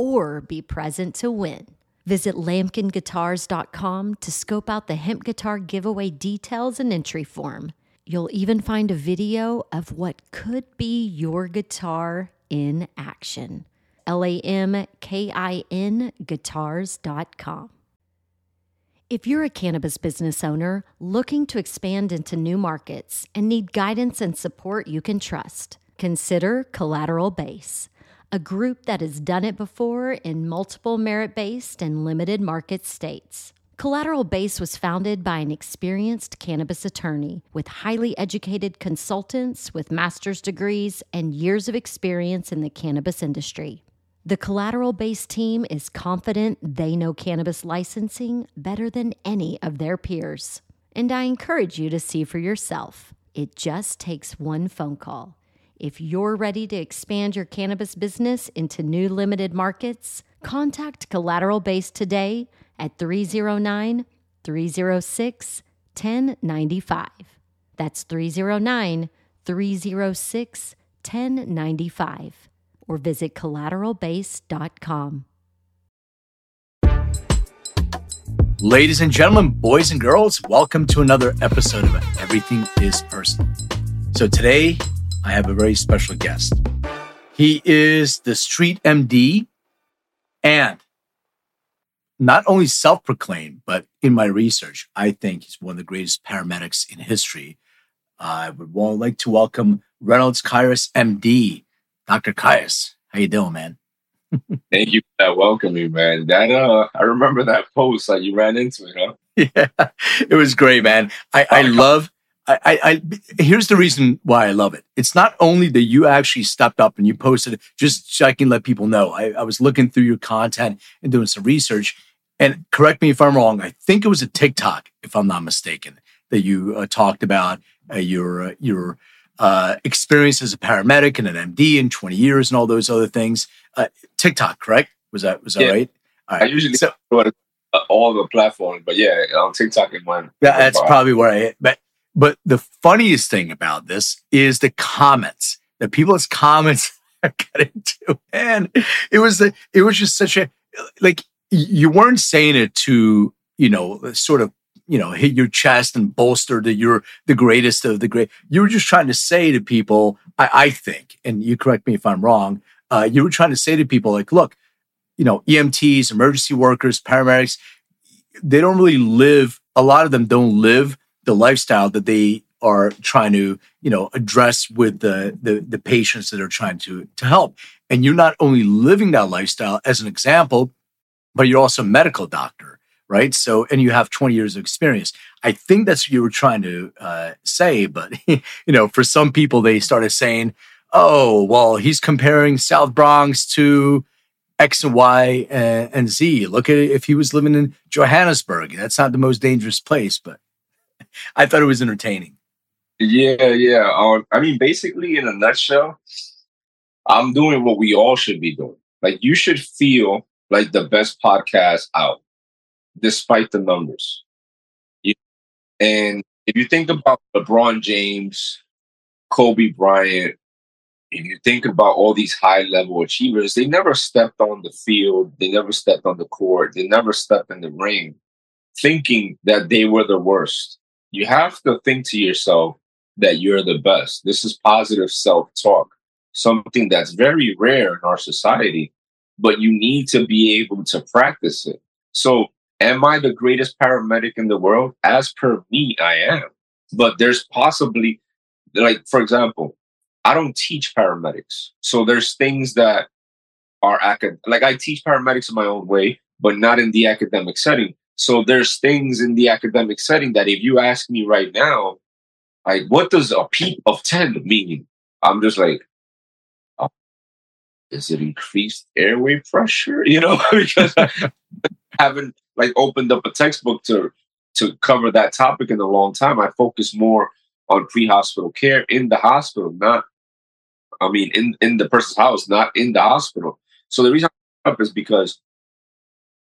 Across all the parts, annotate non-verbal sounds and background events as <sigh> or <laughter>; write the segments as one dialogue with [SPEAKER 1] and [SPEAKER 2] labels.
[SPEAKER 1] or be present to win. Visit lamkinguitars.com to scope out the hemp guitar giveaway details and entry form. You'll even find a video of what could be your guitar in action. L A M K I N guitars.com. If you're a cannabis business owner looking to expand into new markets and need guidance and support you can trust, consider Collateral Base a group that has done it before in multiple merit based and limited market states. Collateral Base was founded by an experienced cannabis attorney with highly educated consultants with master's degrees and years of experience in the cannabis industry. The Collateral Base team is confident they know cannabis licensing better than any of their peers. And I encourage you to see for yourself. It just takes one phone call. If you're ready to expand your cannabis business into new limited markets, contact Collateral Base today at 309 306 1095. That's 309 306 1095 or visit collateralbase.com.
[SPEAKER 2] Ladies and gentlemen, boys and girls, welcome to another episode of Everything is Personal. So today I have a very special guest. He is the street MD and not only self proclaimed, but in my research, I think he's one of the greatest paramedics in history. I would like to welcome Reynolds Kairus, MD. Dr. Kairus, how you doing, man? <laughs>
[SPEAKER 3] Thank you for that welcoming, man. That uh, I remember that post that you ran into it, huh? <laughs>
[SPEAKER 2] Yeah, it was great, man. I, I love I, I, here's the reason why I love it. It's not only that you actually stepped up and you posted it, just so I can let people know. I, I was looking through your content and doing some research. And correct me if I'm wrong. I think it was a TikTok, if I'm not mistaken, that you uh, talked about uh, your uh, your uh, experience as a paramedic and an MD in 20 years and all those other things. Uh, TikTok, correct? Was that was that
[SPEAKER 3] yeah.
[SPEAKER 2] right?
[SPEAKER 3] I usually so, all the platforms, but yeah, on TikTok and one.
[SPEAKER 2] Yeah, that's probably where I. But but the funniest thing about this is the comments, the people's comments <laughs> are getting to. And it was, a, it was just such a, like, you weren't saying it to, you know, sort of, you know, hit your chest and bolster that you're the greatest of the great. You were just trying to say to people, I, I think, and you correct me if I'm wrong, uh, you were trying to say to people, like, look, you know, EMTs, emergency workers, paramedics, they don't really live, a lot of them don't live the lifestyle that they are trying to you know address with the, the the patients that are trying to to help and you're not only living that lifestyle as an example but you're also a medical doctor right so and you have 20 years of experience i think that's what you were trying to uh, say but <laughs> you know for some people they started saying oh well he's comparing south bronx to X and Y and, Z. Look at it if he was living in Johannesburg. That's not the most dangerous place, but I thought it was entertaining.
[SPEAKER 3] Yeah, yeah. Um, I mean, basically, in a nutshell, I'm doing what we all should be doing. Like, you should feel like the best podcast out, despite the numbers. And if you think about LeBron James, Kobe Bryant, if you think about all these high level achievers, they never stepped on the field, they never stepped on the court, they never stepped in the ring thinking that they were the worst you have to think to yourself that you're the best. This is positive self talk, something that's very rare in our society, but you need to be able to practice it. So Am I the greatest paramedic in the world? As per me, I am. But there's possibly, like, for example, I don't teach paramedics. So there's things that are acad- like I teach paramedics in my own way, but not in the academic setting. So there's things in the academic setting that if you ask me right now, like what does a PEEP of 10 mean? I'm just like, oh, is it increased airway pressure? <laughs> You know, <laughs> because I haven't like opened up a textbook to to cover that topic in a long time. I focus more on pre-hospital care in the hospital, not I mean in, in the person's house, not in the hospital. So the reason I'm up is because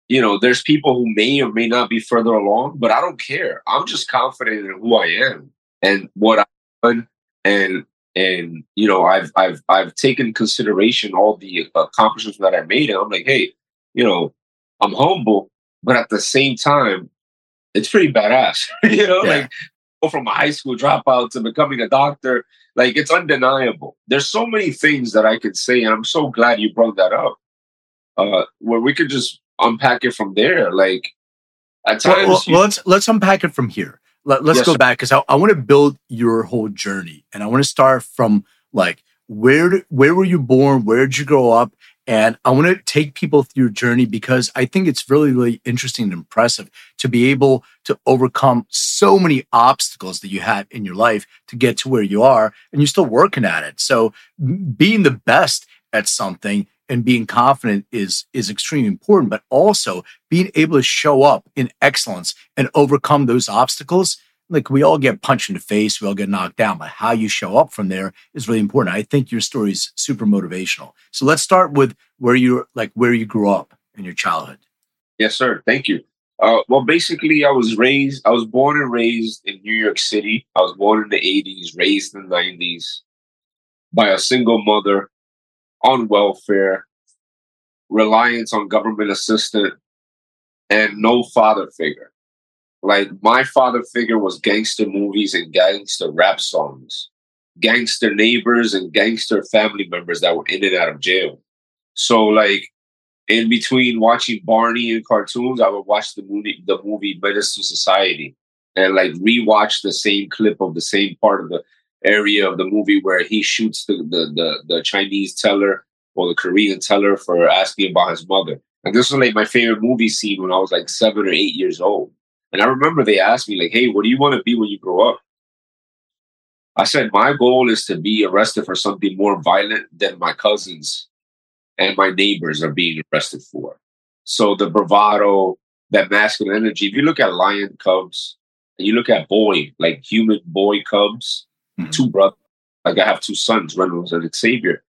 [SPEAKER 3] you know there's people who may or may not be further along, but I don't care. I'm just confident in who I am and what I've done, and and you know I've I've I've taken consideration all the accomplishments that I made, and I'm like, hey, you know, I'm humble, but at the same time, it's pretty badass. <laughs> you know, yeah. like go from a high school dropout to becoming a doctor, like it's undeniable. There's so many things that I could say, and I'm so glad you brought that up. Uh, where we could just unpack it from there. Like at times,
[SPEAKER 2] well, well, you- let's let's unpack it from here. Let, us yes, go back because I, I want to build your whole journey, and I want to start from like where where were you born? Where did you grow up? And I want to take people through your journey because I think it's really, really interesting and impressive to be able to overcome so many obstacles that you had in your life to get to where you are. And you're still working at it. So being the best at something and being confident is, is extremely important, but also being able to show up in excellence and overcome those obstacles like we all get punched in the face, we all get knocked down, but how you show up from there is really important. I think your story is super motivational. So let's start with where you like where you grew up in your childhood.
[SPEAKER 3] Yes, sir. Thank you. Uh, well, basically, I was raised. I was born and raised in New York City. I was born in the '80s, raised in the '90s by a single mother on welfare, reliance on government assistance, and no father figure. Like my father figure was gangster movies and gangster rap songs, gangster neighbors and gangster family members that were in and out of jail. So like in between watching Barney and cartoons, I would watch the movie the movie Menace to Society and like rewatch the same clip of the same part of the area of the movie where he shoots the the the, the Chinese teller or the Korean teller for asking about his mother. And this was like my favorite movie scene when I was like seven or eight years old. And I remember they asked me, like, hey, what do you want to be when you grow up? I said, my goal is to be arrested for something more violent than my cousins and my neighbors are being arrested for. So the bravado, that masculine energy, if you look at lion cubs and you look at boy, like human boy cubs, mm-hmm. two brothers, like I have two sons, Reynolds and Xavier,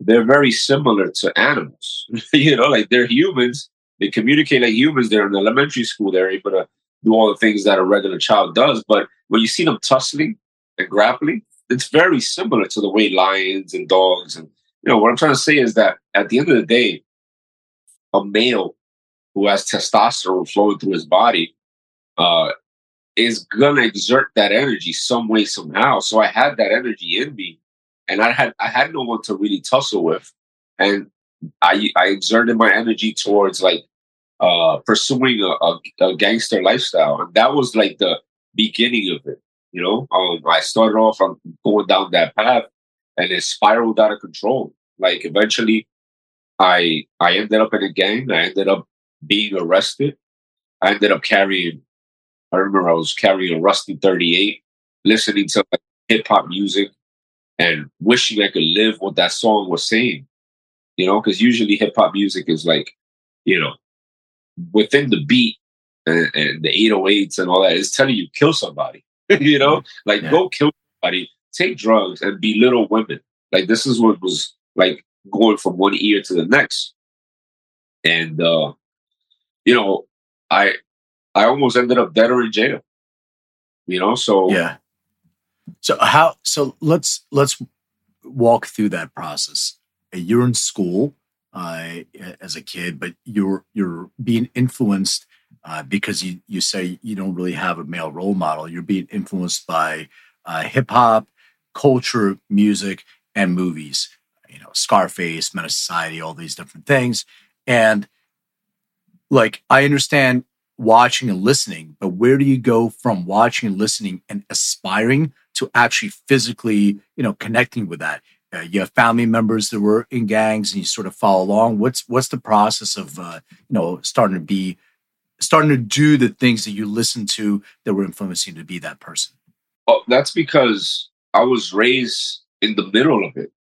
[SPEAKER 3] they're very similar to animals. <laughs> you know, like they're humans. They communicate like humans. They're in elementary school. They're able to do all the things that a regular child does. But when you see them tussling and grappling, it's very similar to the way lions and dogs and you know what I'm trying to say is that at the end of the day, a male who has testosterone flowing through his body uh, is gonna exert that energy some way somehow. So I had that energy in me, and I had I had no one to really tussle with, and I I exerted my energy towards like uh, pursuing a, a, a, gangster lifestyle, and that was like the beginning of it. You know, um, I started off on going down that path, and it spiraled out of control. Like eventually, I I ended up in a gang. I ended up being arrested. I ended up carrying. I remember I was carrying a rusty 38, listening to like, hip hop music, and wishing I could live what that song was saying. You know, because usually hip hop music is like, you know, within the beat and, and, the 808s and all that is telling you kill somebody. <laughs> you know, like yeah. go kill somebody, take drugs and belittle women. Like this is what was like going from one ear to the next. And uh, you know, I I almost ended up dead or in jail. You know, so
[SPEAKER 2] yeah. So how so let's let's walk through that process. You're in school uh, as a kid, but you're you're being influenced uh, because you you say you don't really have a male role model. You're being influenced by uh, hip hop, culture, music, and movies. You know, Scarface, Menace Society, all these different things, and like I understand watching and listening, but where do you go from watching and listening and aspiring to actually physically, you know, connecting with that? Uh, you have family members that were in gangs, and you sort of follow along. What's what's the process of uh, you know starting to be starting to do the things that you listen to that were influencing to be that person?
[SPEAKER 3] Well, that's because I was raised in the middle of it.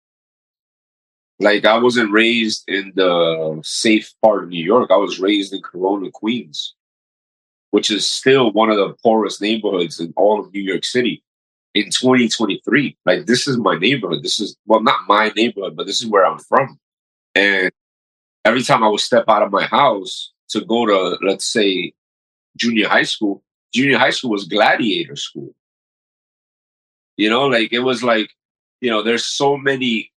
[SPEAKER 3] Like I wasn't raised in the safe part of New York. I was raised in Corona, Queens, which is still one of the poorest neighborhoods in all of New York City in 2023. Like this is my neighborhood. This is well not my neighborhood, but this is where I'm from. And every time I would step out of my house to go to let's say junior high school, junior high school was gladiator school. You know, like it was like, you know, there's so many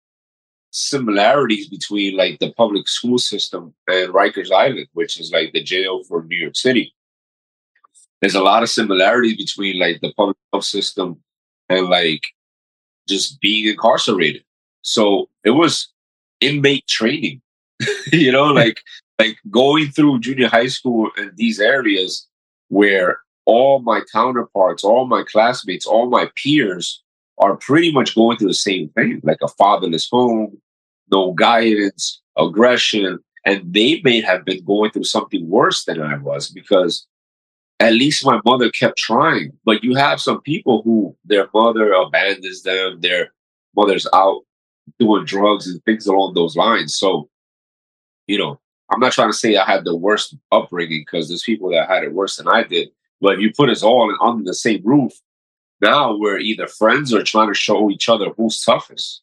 [SPEAKER 3] similarities between like the public school system and Rikers Island, which is like the jail for New York City. There's a lot of similarities between like the public health system and like just being incarcerated. So it was inmate training, <laughs> you know, like like going through junior high school in these areas where all my counterparts, all my classmates, all my peers are pretty much going through the same thing, like a fatherless home, no guidance, aggression. And they may have been going through something worse than I was because at least my mother kept trying. But you have some people who their mother abandons them, their mother's out doing drugs and things along those lines. So, you know, I'm not trying to say I had the worst upbringing because there's people that had it worse than I did. But if you put us all under the same roof, now we're either friends or trying to show each other who's toughest.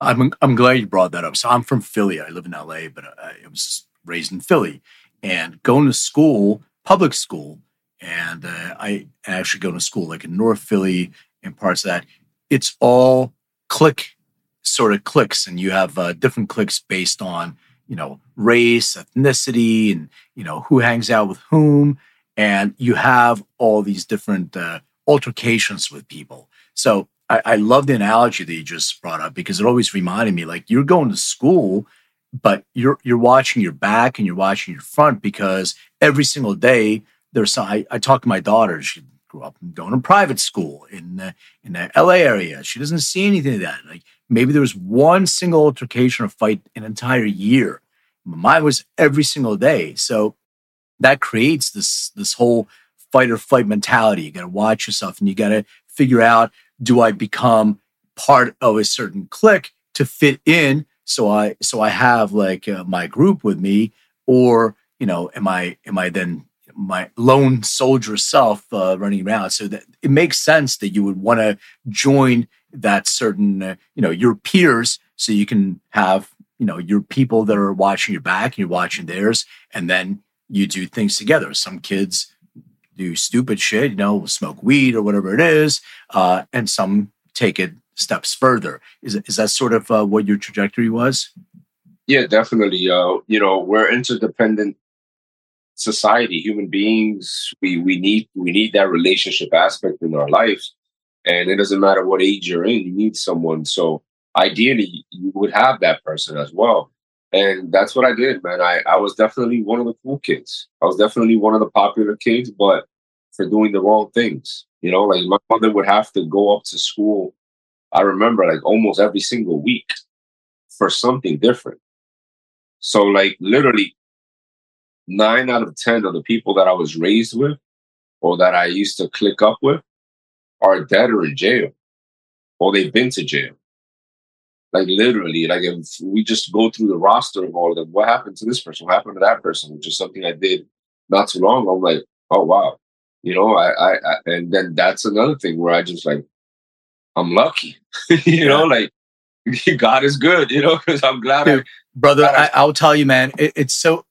[SPEAKER 2] I'm I'm glad you brought that up. So I'm from Philly. I live in LA, but I, I was raised in Philly, and going to school public school, and uh, I actually go to school like in North Philly and parts of that. It's all clique sort of cliques, and you have uh, different cliques based on you know race, ethnicity, and you know who hangs out with whom, and you have all these different uh, altercations with people. So I, I love the analogy that you just brought up because it always reminded me like you're going to school but you're you're watching your back and you're watching your front because every single day there's some, I, I talk to my daughter. She grew up going to private school in the, in the LA area. She doesn't see anything of that. Like maybe there was one single altercation or fight an entire year. Mine was every single day. So that creates this this whole fight or flight mentality. You got to watch yourself and you got to figure out do I become part of a certain clique to fit in so I so I have like uh, my group with me, or you know, am I am I then my lone soldier self uh, running around? So that it makes sense that you would want to join that certain uh, you know your peers, so you can have you know your people that are watching your back and you're watching theirs, and then you do things together. Some kids do stupid shit, you know, smoke weed or whatever it is, uh, and some take it steps further. Is is that sort of uh, what your trajectory was?
[SPEAKER 3] Yeah, definitely. Uh, you know, we're interdependent society, human beings. We we need we need that relationship aspect in our lives, and it doesn't matter what age you're in. You need someone. So ideally, you would have that person as well. And that's what I did, man. I, I was definitely one of the cool kids. I was definitely one of the popular kids, but for doing the wrong things. You know, like my mother would have to go up to school I remember like almost every single week for something different. So like literally nine out of 10 of the people that I was raised with or that I used to click up with are dead or in jail or they've been to jail. Like literally, like if we just go through the roster of all of them, what happened to this person? What happened to that person? Which is something I did not too long. I'm like, oh wow. You know, I, I, I and then that's another thing where I just like I'm lucky. <laughs> you know, like <laughs> God is good. You know, because I'm glad, Dude, I,
[SPEAKER 2] brother. Glad I, will tell you, man. It, it's so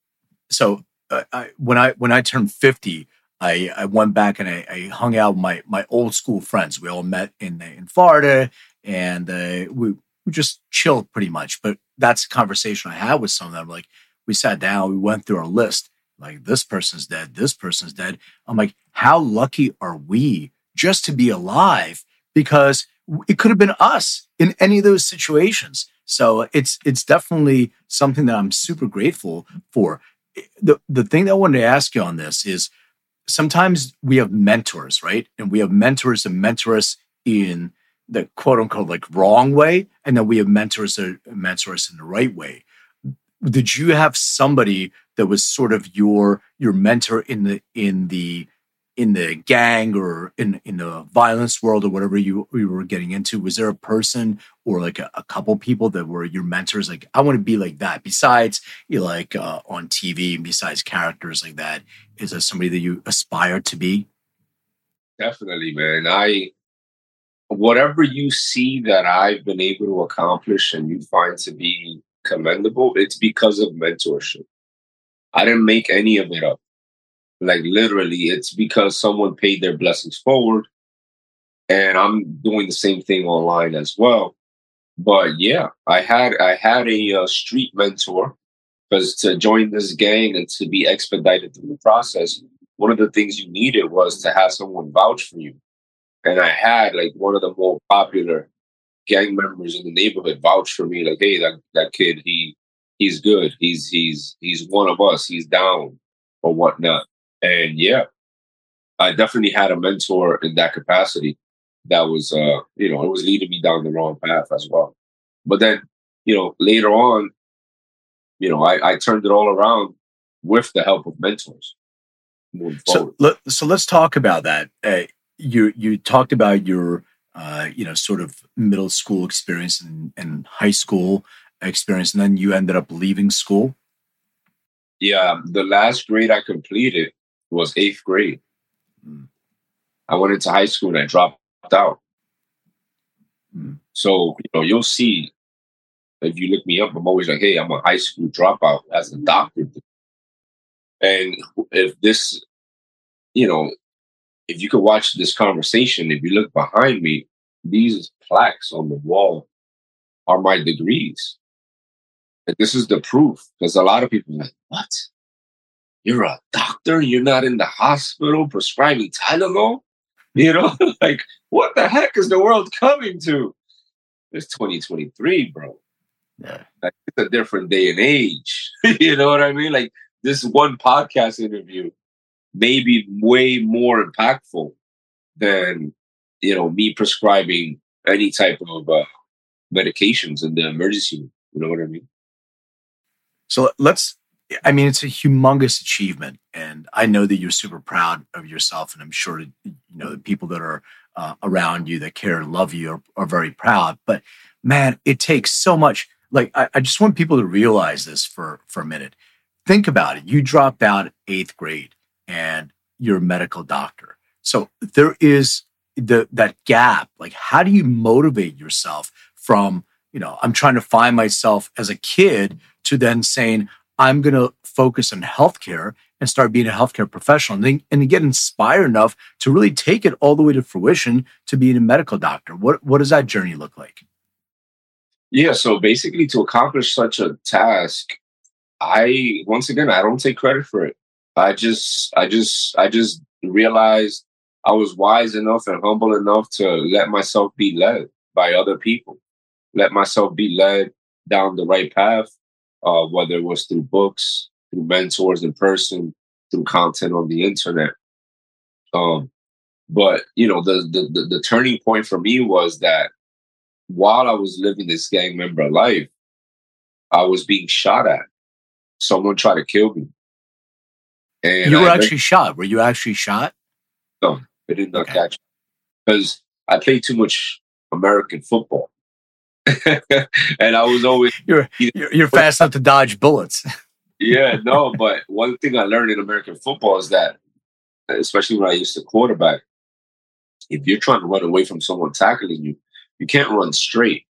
[SPEAKER 2] so. Uh, I, when I when I turned fifty, I, I went back and I, I, hung out with my my old school friends. We all met in in Florida, and uh, we we just chilled pretty much. But that's a conversation I had with some of them. Like we sat down, we went through our list. Like this person's dead, this person's dead. I'm like, how lucky are we just to be alive? Because it could have been us in any of those situations. So it's it's definitely something that I'm super grateful for. the the thing that I wanted to ask you on this is sometimes we have mentors, right? And we have mentors that mentor us in the quote unquote like wrong way, and then we have mentors that mentor us in the right way. Did you have somebody that was sort of your your mentor in the in the in the gang or in in the violence world or whatever you, you were getting into was there a person or like a, a couple people that were your mentors? Like i want to be like that. Besides you like uh, on tv and besides characters like that is there somebody that you aspire to be?
[SPEAKER 3] Definitely man. I whatever you see that i've been able to accomplish and you find to be commendable it's because of mentorship. I didn't make any of it up like literally, it's because someone paid their blessings forward. And I'm doing the same thing online as well. But yeah, I had I had a uh, street mentor because to join this gang and to be expedited through the process, one of the things you needed was to have someone vouch for you. And I had like one of the more popular gang members in the neighborhood vouch for me, like, hey, that, that kid, he he's good. He's he's he's one of us. He's down or whatnot. And yeah, I definitely had a mentor in that capacity that was, uh, you know, it was leading me down the wrong path as well. But then, you know, later on, you know, I, I turned it all around with the help of mentors.
[SPEAKER 2] So, let, so let's talk about that. Uh, you you talked about your uh, you know sort of middle school experience and, and high school experience, and then you ended up leaving school.
[SPEAKER 3] Yeah, the last grade I completed, was eighth grade. Mm. I went into high school and I dropped out. Mm. So, you know, you'll see if you look me up, I'm always like, hey, I'm a high school dropout as a doctor. And if this, you know, if you could watch this conversation, if you look behind me, these plaques on the wall are my degrees. And this is the proof because a lot of people are like, what? You're a doctor, you're not in the hospital prescribing Tylenol. You know, <laughs> like what the heck is the world coming to? It's 2023, bro. Yeah. Like, it's a different day and age. <laughs> you know what I mean? Like this one podcast interview may be way more impactful than, you know, me prescribing any type of uh, medications in the emergency room. You know what I mean?
[SPEAKER 2] So let's I mean, it's a humongous achievement, and I know that you're super proud of yourself, and I'm sure you know the people that are uh, around you that care and love you are, are, very proud. But man, it takes so much. Like, I, I just want people to realize this for for a minute. Think about it. You dropped out eighth grade, and you're a medical doctor. So there is the that gap. Like, how do you motivate yourself from you know I'm trying to find myself as a kid to then saying I'm going to focus on healthcare and start being a healthcare professional and, then, and get inspired enough to really take it all the way to fruition to being a medical doctor. What, what does that journey look like?
[SPEAKER 3] Yeah, so basically, to accomplish such a task, I once again I don't take credit for it. I just, I just, I just realized I was wise enough and humble enough to let myself be led by other people, let myself be led down the right path, uh, whether it was through books, through mentors in person, through content on the internet. Um, but you know, the, the the the turning point for me was that while I was living this gang member life, I was being shot at. Someone tried to kill me.
[SPEAKER 2] And you were I actually shot. Were you actually shot?
[SPEAKER 3] No, I did not okay. catch because I played too much American football. <laughs> and I was always
[SPEAKER 2] you're you're, fast enough to dodge bullets. <laughs>
[SPEAKER 3] yeah, no, but one thing I learned in American football is that, especially when I used to quarterback, if you're trying to run away from someone tackling you, you can't run straight.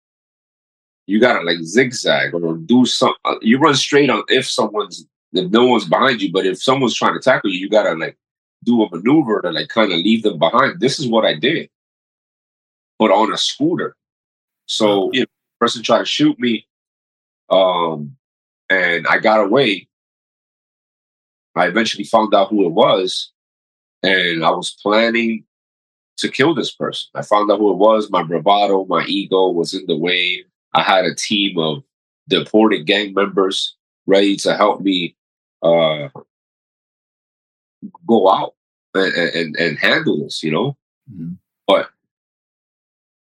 [SPEAKER 3] You gotta like zigzag or do some. Uh, you run straight on if someone's if no one's behind you, but if someone's trying to tackle you, you gotta like do a maneuver to like kind of leave them behind. This is what I did, but on a scooter. So, you know, person tried to shoot me, um, and I got away. I eventually found out who it was, and I was planning to kill this person. I found out who it was. My bravado, my ego was in the way. I had a team of deported gang members ready to help me uh, go out and, and, and handle this, you know.
[SPEAKER 2] Mhm.
[SPEAKER 3] But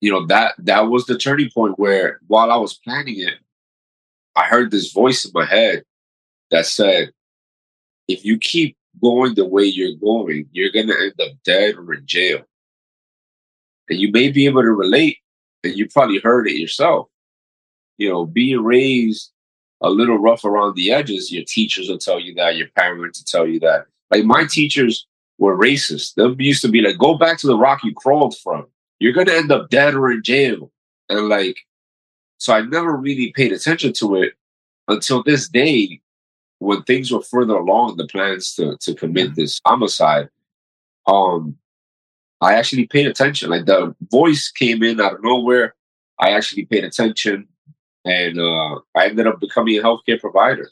[SPEAKER 3] you know that that was the turning point where while I was planning it, I heard this voice in my head that said, "If you keep going the way you're going, you're gonna end up dead or in jail." And you may be able to relate, and you probably heard it yourself. You know, being raised a little rough around the edges, your teachers will tell you that, your parents will tell you that. Like my teachers were racist. They used to be like, go back to the rock you crawled from. You're gonna end up dead or in jail. And like, so I never really paid attention to it until this day when things were further along in the plans to to commit this homicide. Um I actually paid attention. Like the voice came in out of nowhere. I actually paid attention and uh, I ended up becoming a healthcare provider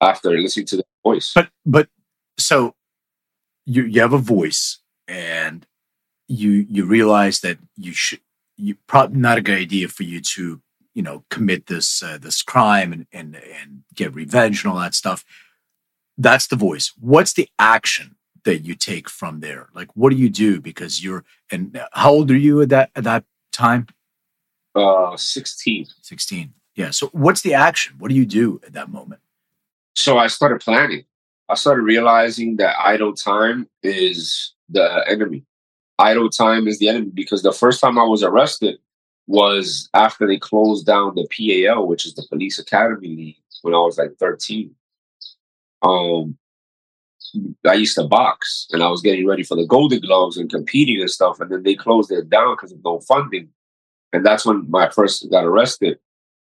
[SPEAKER 3] after listening to the voice.
[SPEAKER 2] But but so you you have a voice and you you realize that you should you probably not a good idea for you to you know commit this uh, this crime and and and get revenge and all that stuff. That's the voice. What's the action that you take from there? Like what do you do because you're and how old are you at that at that time?
[SPEAKER 3] uh, 16.
[SPEAKER 2] 16. Yeah. So what's the action? What do you do at that moment?
[SPEAKER 3] So I started planning. I started realizing that idle time is the enemy. Idle time is the enemy because the first time I was arrested was after they closed down the PAL, which is the Police Academy League, when I was like 13. Um, I used to box and I was getting ready for the Golden Gloves and competing and stuff, and then they closed it down because of no funding. And that's when my first got arrested.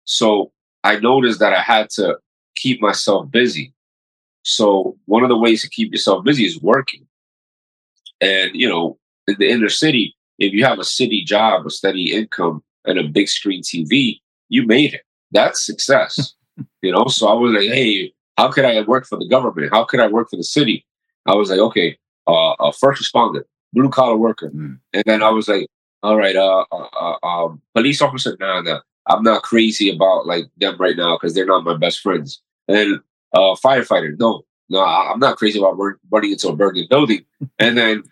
[SPEAKER 3] So I noticed that I had to keep myself busy. So one of the ways to keep yourself busy is working. And, you know, in the inner city, if you have a city job, a steady income, and a big screen TV, you made it. That's success. <laughs> you know, so I was like, hey, how could I work for the government? How could I work for the city? I was like, okay, uh, a first responder, blue collar worker.
[SPEAKER 2] Mm.
[SPEAKER 3] And then I was like, all right, uh, uh, uh um, police officer, nah, nah, I'm not crazy about like them right now because they're not my best friends. And uh, firefighter, no, no, I'm not crazy about run- running into a burning building. <laughs> and then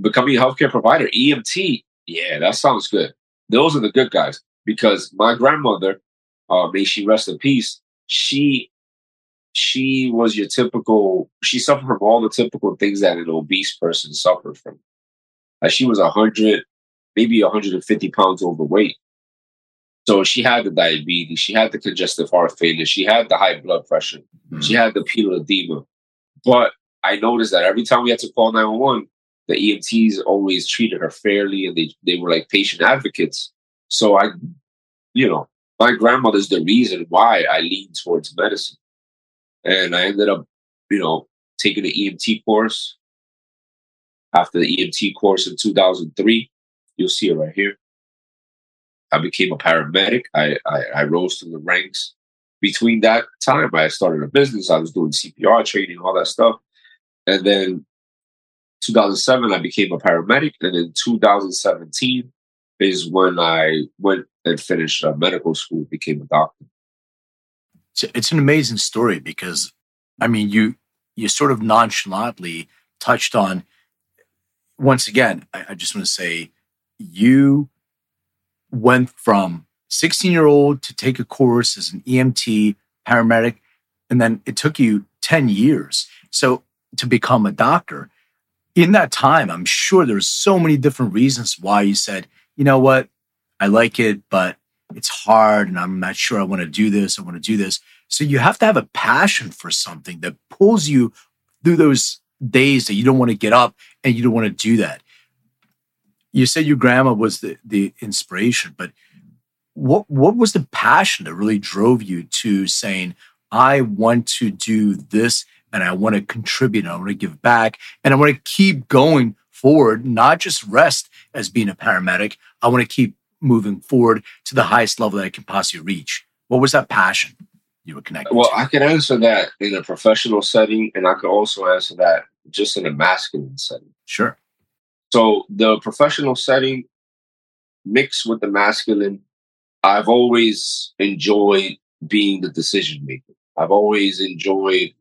[SPEAKER 3] becoming a healthcare provider, EMT, yeah, that sounds good. Those are the good guys because my grandmother, uh, may she rest in peace, she she was your typical. She suffered from all the typical things that an obese person suffers from. Like she was a hundred, maybe 150 pounds overweight. So she had the diabetes, she had the congestive heart failure, she had the high blood pressure, she had the pedal edema. But I noticed that every time we had to call 911, the EMTs always treated her fairly and they, they were like patient advocates. So I, you know, my grandmother's the reason why I leaned towards medicine. And I ended up, you know, taking the EMT course. After the EMT course in 2003, you'll see it right here. I became a paramedic. I, I, I rose through the ranks. Between that time, I started a business. I was doing CPR training, all that stuff. And then 2007, I became a paramedic. And in 2017 is when I went and finished uh, medical school, became a doctor.
[SPEAKER 2] it's, an amazing story because i mean you you sort of nonchalantly touched on once again i, I just want to say you went from 16 year old to take a course as an emt paramedic and then it took you 10 years so to become a doctor in that time i'm sure there's so many different reasons why you said you know what i like it but it's hard and I'm not sure I want to do this. I want to do this. So you have to have a passion for something that pulls you through those days that you don't want to get up and you don't want to do that. You said your grandma was the, the inspiration, but what what was the passion that really drove you to saying, I want to do this and I want to contribute I want to give back and I want to keep going forward, not just rest as being a paramedic. I want to keep moving forward to the highest level that I can possibly reach. What was that passion you were connected
[SPEAKER 3] Well,
[SPEAKER 2] to?
[SPEAKER 3] I can answer that in a professional setting, and I could also answer that just in a masculine setting.
[SPEAKER 2] sure.
[SPEAKER 3] So the professional setting mixed with the masculine, I've always enjoyed being the decision maker. I've always enjoyed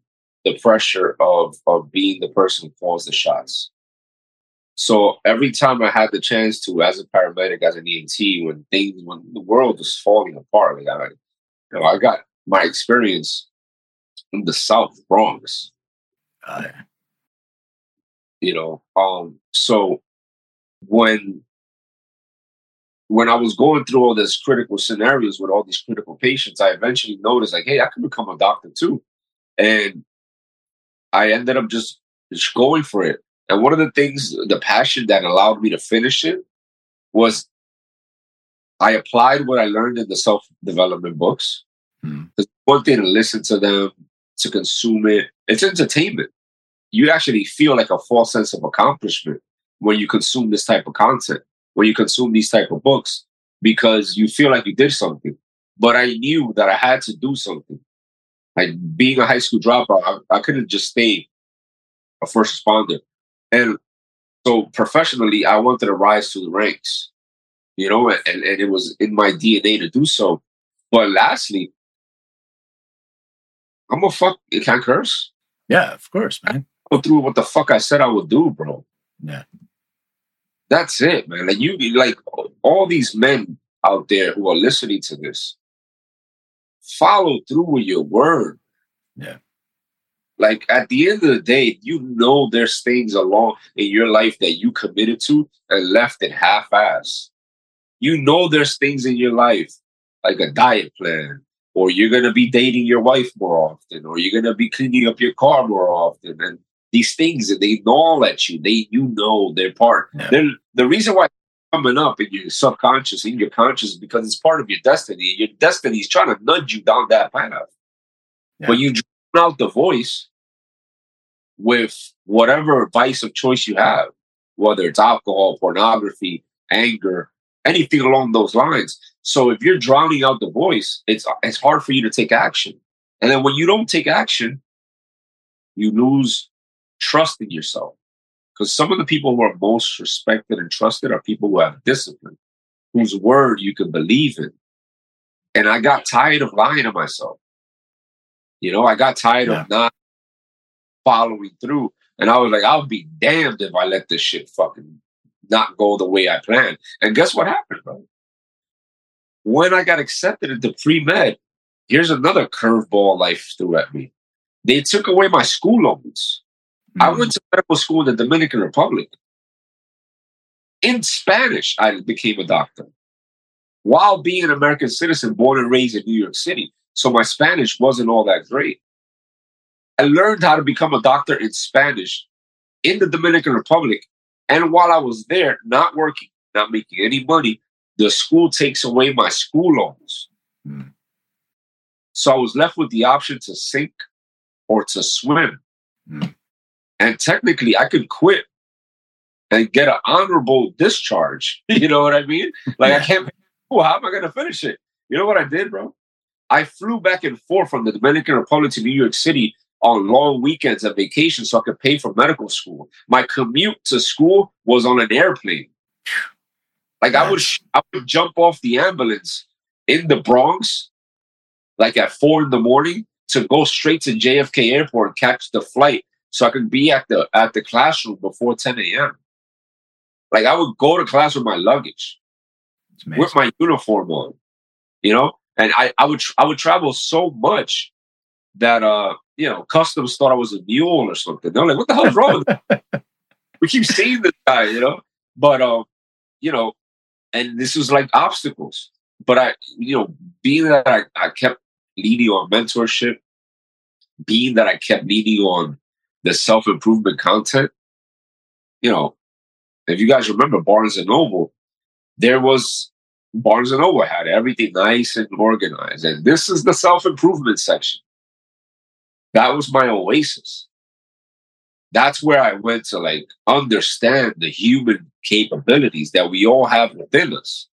[SPEAKER 3] the pressure of of being the person who calls the shots. So every time I had the chance to, as a paramedic, as an EMT, when things, when the world was falling apart, like I, you know, I got my experience in the South Bronx. Uh, you know, um, so when when I was going through all these critical scenarios with all these critical patients, I eventually noticed like, hey, I could become a doctor too. And I ended up just, just going for it. And one of the things, the passion that allowed me to finish it was I applied what I learned in the self development books. Mm. one thing to listen to them, to consume it, it's entertainment. You actually feel like a false sense of accomplishment when you consume this type of content, when you consume these type of books, because you feel like you did something. But I knew that I had to do something. Like being a high school dropout, I, I couldn't just stay a first responder. And so professionally, I wanted to rise to the ranks, you know, and, and it was in my DNA to do so. But lastly, I'm a fuck. You can't curse.
[SPEAKER 2] Yeah, of course, man.
[SPEAKER 3] Go through what the fuck I said I would do, bro.
[SPEAKER 2] Yeah.
[SPEAKER 3] That's it, man. Like you, like all these men out there who are listening to this, follow through with your word.
[SPEAKER 2] Yeah.
[SPEAKER 3] Like at the end of the day, you know there's things along in your life that you committed to and left it half-ass. You know there's things in your life like a diet plan, or you're gonna be dating your wife more often, or you're gonna be cleaning up your car more often, and these things that they gnaw at you. They you know they're part. Yeah. They're, the reason why coming up in your subconscious, in your conscious, because it's part of your destiny. Your destiny is trying to nudge you down that path. Yeah. But you drown out the voice with whatever vice of choice you have, whether it's alcohol, pornography, anger, anything along those lines. So if you're drowning out the voice, it's it's hard for you to take action. And then when you don't take action, you lose trust in yourself. Because some of the people who are most respected and trusted are people who have discipline, whose word you can believe in. And I got tired of lying to myself. You know, I got tired yeah. of not following through. And I was like, I'll be damned if I let this shit fucking not go the way I planned. And guess what happened, bro? When I got accepted into pre med, here's another curveball life threw at me. They took away my school loans. Mm-hmm. I went to medical school in the Dominican Republic. In Spanish, I became a doctor while being an American citizen born and raised in New York City. So my Spanish wasn't all that great. I learned how to become a doctor in Spanish in the Dominican Republic. And while I was there, not working, not making any money, the school takes away my school loans. Mm. So I was left with the option to sink or to swim. Mm. And technically, I could quit and get an honorable discharge. <laughs> you know what I mean? Like, I can't, oh, <laughs> how am I going to finish it? You know what I did, bro? I flew back and forth from the Dominican Republic to New York City on long weekends and vacations so I could pay for medical school. My commute to school was on an airplane. Like I would, I would jump off the ambulance in the Bronx, like at four in the morning, to go straight to JFK Airport and catch the flight so I could be at the at the classroom before 10 a.m. Like I would go to class with my luggage, with my uniform on, you know, and I, I would I would travel so much that uh you know customs thought I was a mule or something. They're like, what the hell's wrong? With We keep seeing this guy, you know, but um, you know, and this was like obstacles. But I, you know, being that I, I kept leading on mentorship, being that I kept leading on the self improvement content, you know, if you guys remember Barnes and Noble, there was Barnes and Noble had everything nice and organized, and this is the self improvement section. That was my oasis. That's where I went to like understand the human capabilities that we all have within us.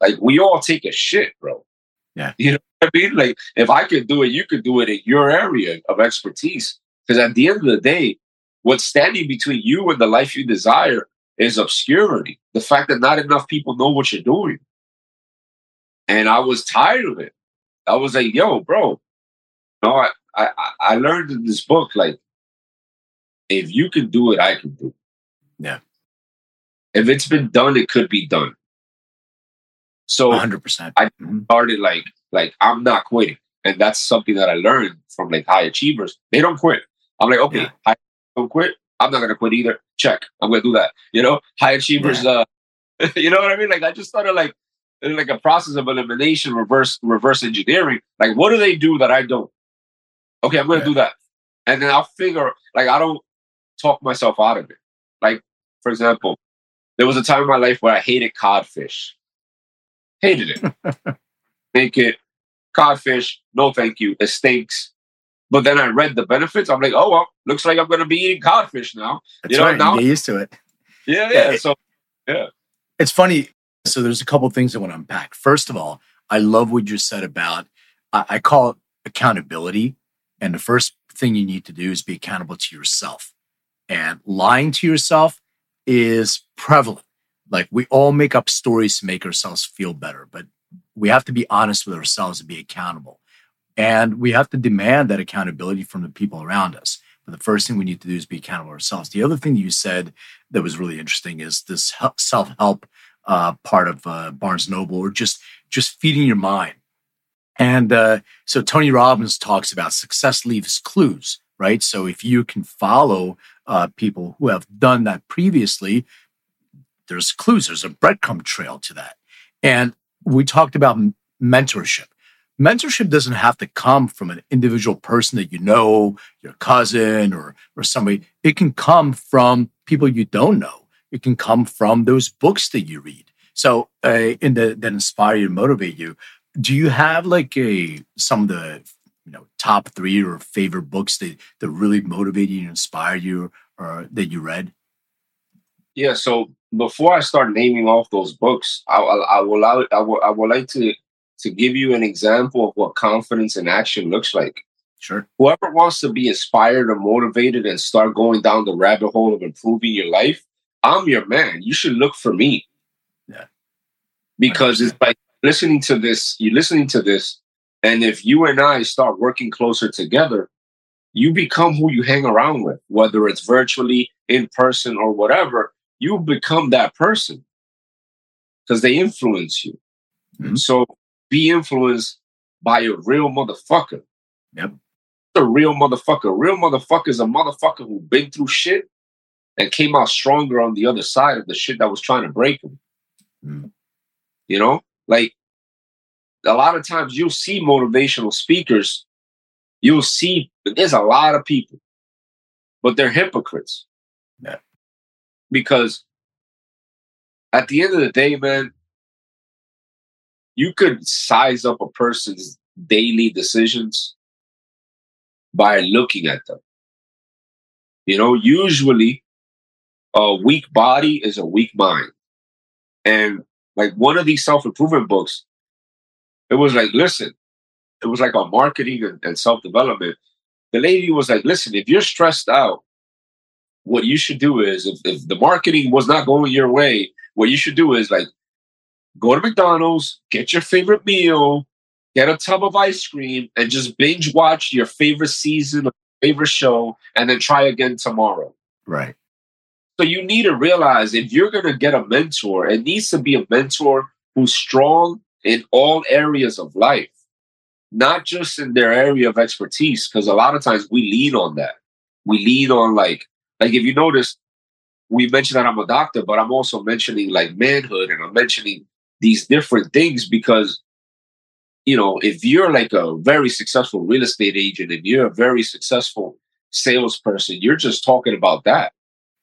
[SPEAKER 3] Like we all take a shit, bro.
[SPEAKER 2] Yeah.
[SPEAKER 3] You know what I mean? Like if I could do it, you could do it in your area of expertise. Because at the end of the day, what's standing between you and the life you desire is obscurity. The fact that not enough people know what you're doing. And I was tired of it. I was like, yo, bro, no, I, I I learned in this book like if you can do it, I can do. It.
[SPEAKER 2] Yeah.
[SPEAKER 3] If it's been done, it could be done. So
[SPEAKER 2] 100. percent
[SPEAKER 3] I mm-hmm. started like like I'm not quitting, and that's something that I learned from like high achievers. They don't quit. I'm like, okay,
[SPEAKER 2] Yeah.
[SPEAKER 3] I don't quit. I'm not gonna quit either. Check. I'm gonna do that. You know, high achievers. Uh, <laughs> you know what I mean? Like I just started like in like a process of elimination, reverse reverse engineering. Like, what do they do that I don't? Okay, I'm gonna
[SPEAKER 2] Yeah.
[SPEAKER 3] do that, and then I'll figure. Like, I don't talk myself out of it. Like, for example, there was a time in my life where I hated codfish. Hated it. <laughs> Make it codfish. No, thank you. It stinks. But then I read the benefits. I'm like, oh well, looks like I'm gonna be eating codfish now.
[SPEAKER 2] That's
[SPEAKER 3] You know,
[SPEAKER 2] right.
[SPEAKER 3] now-
[SPEAKER 2] you get used to it.
[SPEAKER 3] Yeah,
[SPEAKER 2] Yeah,
[SPEAKER 3] yeah.
[SPEAKER 2] it-
[SPEAKER 3] So yeah.
[SPEAKER 2] It's funny. So there's a couple things I want to unpack. First of all, I love what you said about I, I call it accountability. And the first thing you need to do is be accountable to yourself. And lying to yourself is prevalent. Like we all make up stories to make ourselves feel better, but we have to be honest with ourselves and be accountable. And we have to demand that accountability from the people around us. But the first thing we need to do is be accountable ourselves. The other thing you said that was really interesting is this self help uh, part of uh, Barnes Noble, or just just feeding your mind. And uh, so Tony Robbins talks about success leaves clues, right? So if you can follow uh, people who have done that previously, there's clues. There's a breadcrumb trail to that. And we talked about mentorship. Mentorship doesn't have to come from an individual person that you know, your cousin or or somebody. It can come from people you don't know. It can come from those books that you read. So, uh, in the that inspire you, and motivate you. Do you have like a some of the you know top three or favorite books that that really motivated you, and inspired you, or that you read?
[SPEAKER 3] Yeah. So before I start naming off those books, I, I, I will allow, I will I would like to to give you an example of what confidence in action looks like.
[SPEAKER 2] Sure.
[SPEAKER 3] Whoever wants to be inspired or motivated and start going down the rabbit hole of improving your life, I'm your man. You should look for me.
[SPEAKER 2] Yeah.
[SPEAKER 3] Because it's like listening to this, you're listening to this, and if you and I start working closer together, you become who you hang around with, whether it's virtually, in person, or whatever. You become that person because they influence you.
[SPEAKER 2] Mhm.
[SPEAKER 3] So be influenced by a real motherfucker.
[SPEAKER 2] Yep.
[SPEAKER 3] A real motherfucker. A real motherfucker is a motherfucker who been through shit and came out stronger on the other side of the shit that was trying to break him.
[SPEAKER 2] Mm.
[SPEAKER 3] You know, like a lot of times you'll see motivational speakers. You'll see there's a lot of people, but they're hypocrites.
[SPEAKER 2] Yeah.
[SPEAKER 3] Because at the end of the day, man, you could size up a person's daily decisions by looking at them. You know, usually a weak body is a weak mind. And like one of these self improvement books, it was like, listen, it was like on marketing and, and self development. The lady was like, listen, if you're stressed out, what you should do is if, if the marketing was not going your way, what you should do is like go to McDonald's, get your favorite meal, get a tub of ice cream, and just binge watch your favorite season favorite show, and then try again tomorrow.
[SPEAKER 2] Right.
[SPEAKER 3] So you need to realize if you're going to get a mentor, it needs to be a mentor who's strong in all areas of life, not just in their area of expertise. Because a lot of times we lean on that. We lean on like, like if you notice, we mentioned that I'm a doctor, but I'm also mentioning like manhood, and I'm mentioning these different things because, you know, if you're like a very successful real estate agent and you're a very successful salesperson, you're just talking about that.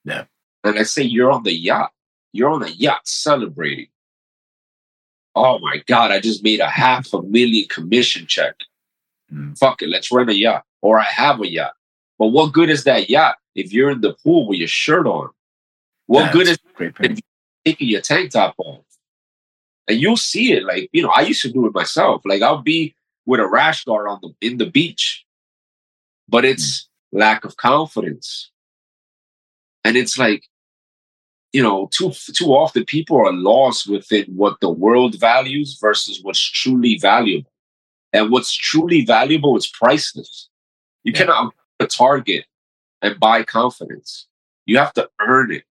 [SPEAKER 2] Yeah.
[SPEAKER 3] And I say you're on the yacht. You're on a yacht celebrating. Oh my God, I just made a half a million commission check.
[SPEAKER 2] Mm.
[SPEAKER 3] Fuck it, let's rent a yacht. Or I have a yacht. But what good is that yacht if you're in the pool with your shirt on? What
[SPEAKER 2] Yeah,
[SPEAKER 3] good
[SPEAKER 2] that's
[SPEAKER 3] is
[SPEAKER 2] a great point.
[SPEAKER 3] taking your tank top off? And you'll see it. Like, you know, I used to do it myself. Like I'll be with a rash guard on the in the beach. But hmm. it's lack of confidence. And it's like, you know, too too often people are lost within what the world values versus what's truly valuable. And what's truly valuable is priceless. You yeah. cannot a target and buy confidence. You have to earn it.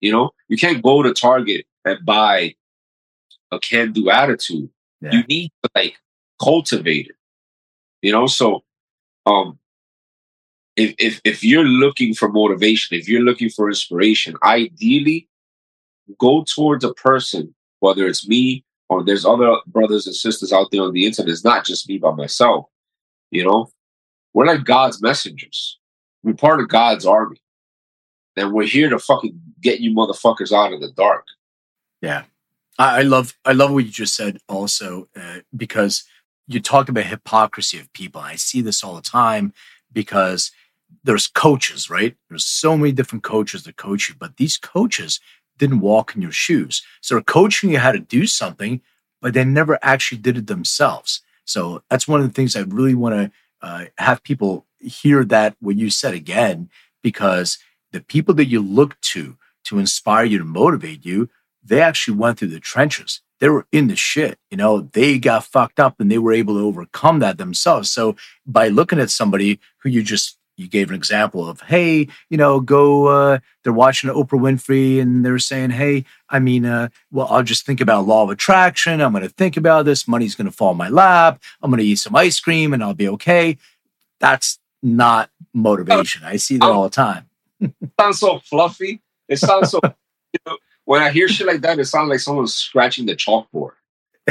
[SPEAKER 3] You know, you can't go to Target and buy a can do attitude. Yeah. You need to like cultivate it. You know, so um if if if you're looking for motivation, if you're looking for inspiration, ideally go towards a person, whether it's me or there's other brothers and sisters out there on the internet. It's not just me by myself. You know, we're like God's messengers. We're part of God's army. And we're here to fucking get you motherfuckers out of the dark.
[SPEAKER 2] Yeah. I, love I love what you just said also, uh, because you talked about hypocrisy of people. I see this all the time because there's coaches, right? There's so many different coaches that coach you, but these coaches didn't walk in your shoes. So they're coaching you how to do something, but they never actually did it themselves. So that's one of the things I really want to uh, have people hear that what you said again, because the people that you look to to inspire you to motivate you, they actually went through the trenches. They were in the shit, you know, they got fucked up and they were able to overcome that themselves. So by looking at somebody who you just you gave an example of, hey, you know, go. Uh, they're watching Oprah Winfrey, and they're saying, hey, I mean, uh, well, I'll just think about law of attraction. I'm going to think about this. Money's going to fall in my lap. I'm going to eat some ice cream, and I'll be okay. That's not motivation. I see that all the time. <laughs>
[SPEAKER 3] sounds so fluffy. It sounds so. <laughs> you know, when I hear shit like that, it sounds like someone's scratching the chalkboard.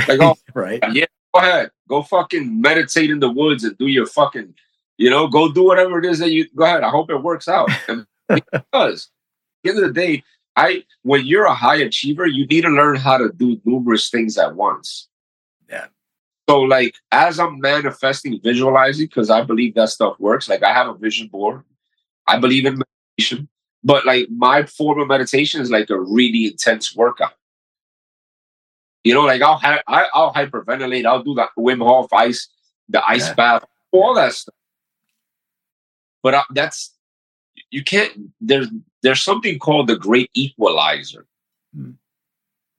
[SPEAKER 3] Like, oh, <laughs>
[SPEAKER 2] right,
[SPEAKER 3] yeah, go ahead, go fucking meditate in the woods and do your fucking you know, go do whatever it is that you go ahead. I hope it works out. <laughs> And because at the end of the day, I when you're a high achiever, you need to learn how to do numerous things at once.
[SPEAKER 2] Yeah.
[SPEAKER 3] So like as I'm manifesting, visualizing, because I believe that stuff works. Like I have a vision board. I believe in meditation. But like my form of meditation is like a really intense workout. You know, like I'll ha- I, will hyperventilate. I'll do the Wim Hof ice, the ice yeah. bath, all that stuff. But uh, that's you can't. There's there's something called the great equalizer. Hmm.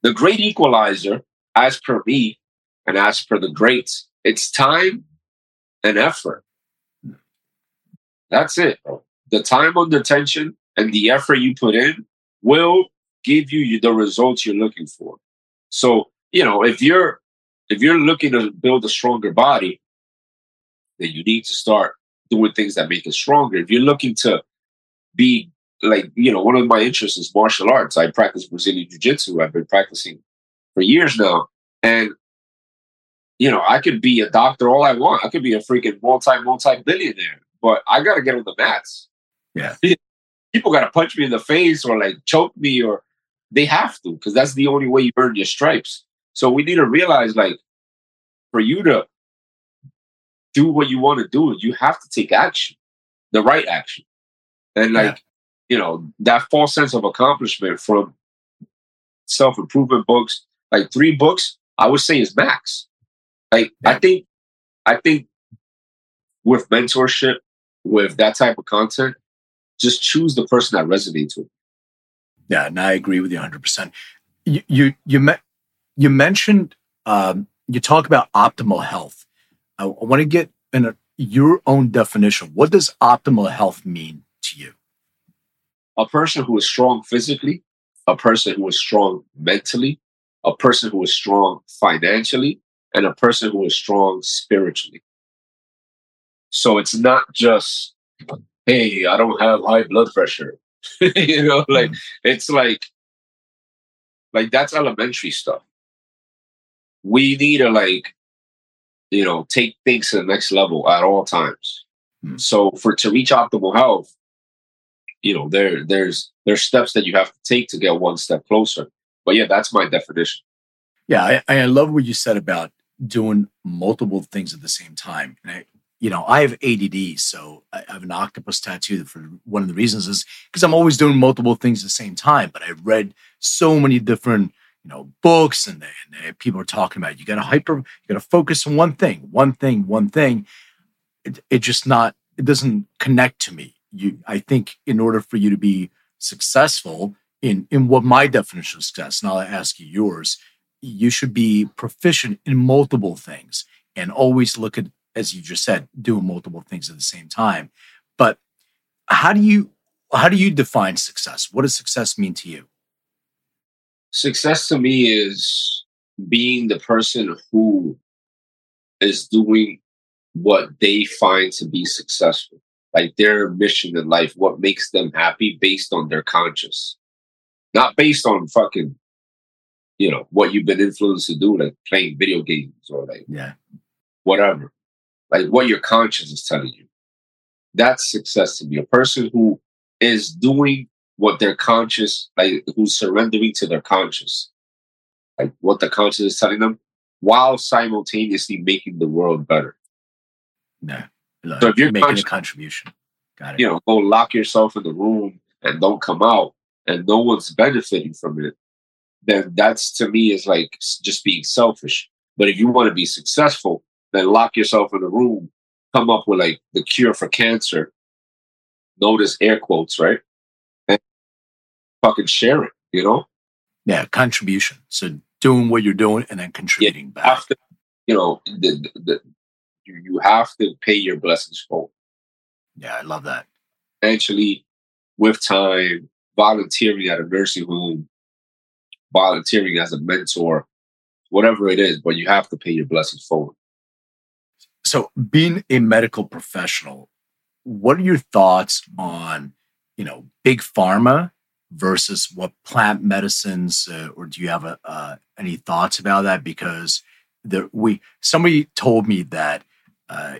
[SPEAKER 3] The great equalizer, as per me, and as per the greats, it's time and effort. Hmm. That's it. Bro. The time under tension and the effort you put in will give you the results you're looking for. So, you know, if you're if you're looking to build a stronger body, then you need to start doing things that make it stronger. If you're looking to be like, you know, one of my interests is martial arts. I practice Brazilian Jiu Jitsu. I've been practicing for years now. And, you know, I could be a doctor all I want. I could be a freaking multi, multi billionaire, but I got to get on the mats.
[SPEAKER 2] Yeah. <laughs>
[SPEAKER 3] People got to punch me in the face or like choke me or they have to because that's the only way you earn your stripes. So we need to realize like for you to do what you want to do, you have to take action, the right action. And like, yeah. you know, that false sense of accomplishment from self improvement books, like three books, I would say is max. Like, yeah. I think, I think with mentorship, with that type of content, just choose the person that resonates with.
[SPEAKER 2] Yeah, and I agree with you 100%. You you you, me- you mentioned um, you talk about optimal health I, I want to get in a, your own definition. What does optimal health mean to you?
[SPEAKER 3] A person who is strong physically, a person who is strong mentally, a person who is strong financially, and a person who is strong spiritually. So it's not just, hey, I don't have high blood pressure. <laughs> you know, like mm. it's like like that's elementary stuff. We need to like you know, take things to the next level at all times. Mm. So for to reach optimal health, you know, there there's there's steps that you have to take to get one step closer. But yeah, that's my definition.
[SPEAKER 2] Yeah, I, I love what you said about doing multiple things at the same time. And I, you know, I have ADD, so I have an octopus tattoo. For one of the reasons is because I'm always doing multiple things at the same time. But I've read so many different you know books and, and people are talking about you got to hyper you got to focus on one thing one thing one thing it, it just not it doesn't connect to me you i think in order for you to be successful in in what my definition of success and i'll ask you yours you should be proficient in multiple things and always look at, as you just said, doing multiple things at the same time. But how do you how do you define success? What does success mean to you?
[SPEAKER 3] Success to me is being the person who is doing what they find to be successful, like their mission in life, what makes them happy based on their conscience, not based on fucking, you know, what you've been influenced to do, like playing video games or like,
[SPEAKER 2] yeah,
[SPEAKER 3] whatever, like what your conscience is telling you. That's success to me. A person who is doing what their conscious, like who's surrendering to their conscious, like what the conscious is telling them, while simultaneously making the world better.
[SPEAKER 2] No. So if you're making a contribution, got it.
[SPEAKER 3] You know, go lock yourself in the room and don't come out, and no one's benefiting from it. Then that's to me is like just being selfish. But if you want to be successful, then lock yourself in a room, come up with like the cure for cancer. Notice air quotes, right? And fucking share it, you know?
[SPEAKER 2] Yeah, contribution. So doing what you're doing and then contributing
[SPEAKER 3] yeah,
[SPEAKER 2] back.
[SPEAKER 3] To, you know, the, the, you, you have to pay your blessings forward.
[SPEAKER 2] Yeah, I love that.
[SPEAKER 3] Actually, with time, volunteering at a nursing home, volunteering as a mentor, whatever it is, but you have to pay your blessings forward.
[SPEAKER 2] So, being a medical professional, what are your thoughts on, you know, big pharma versus what plant medicines, uh, or do you have a, uh, any thoughts about that? Because the we somebody told me that uh,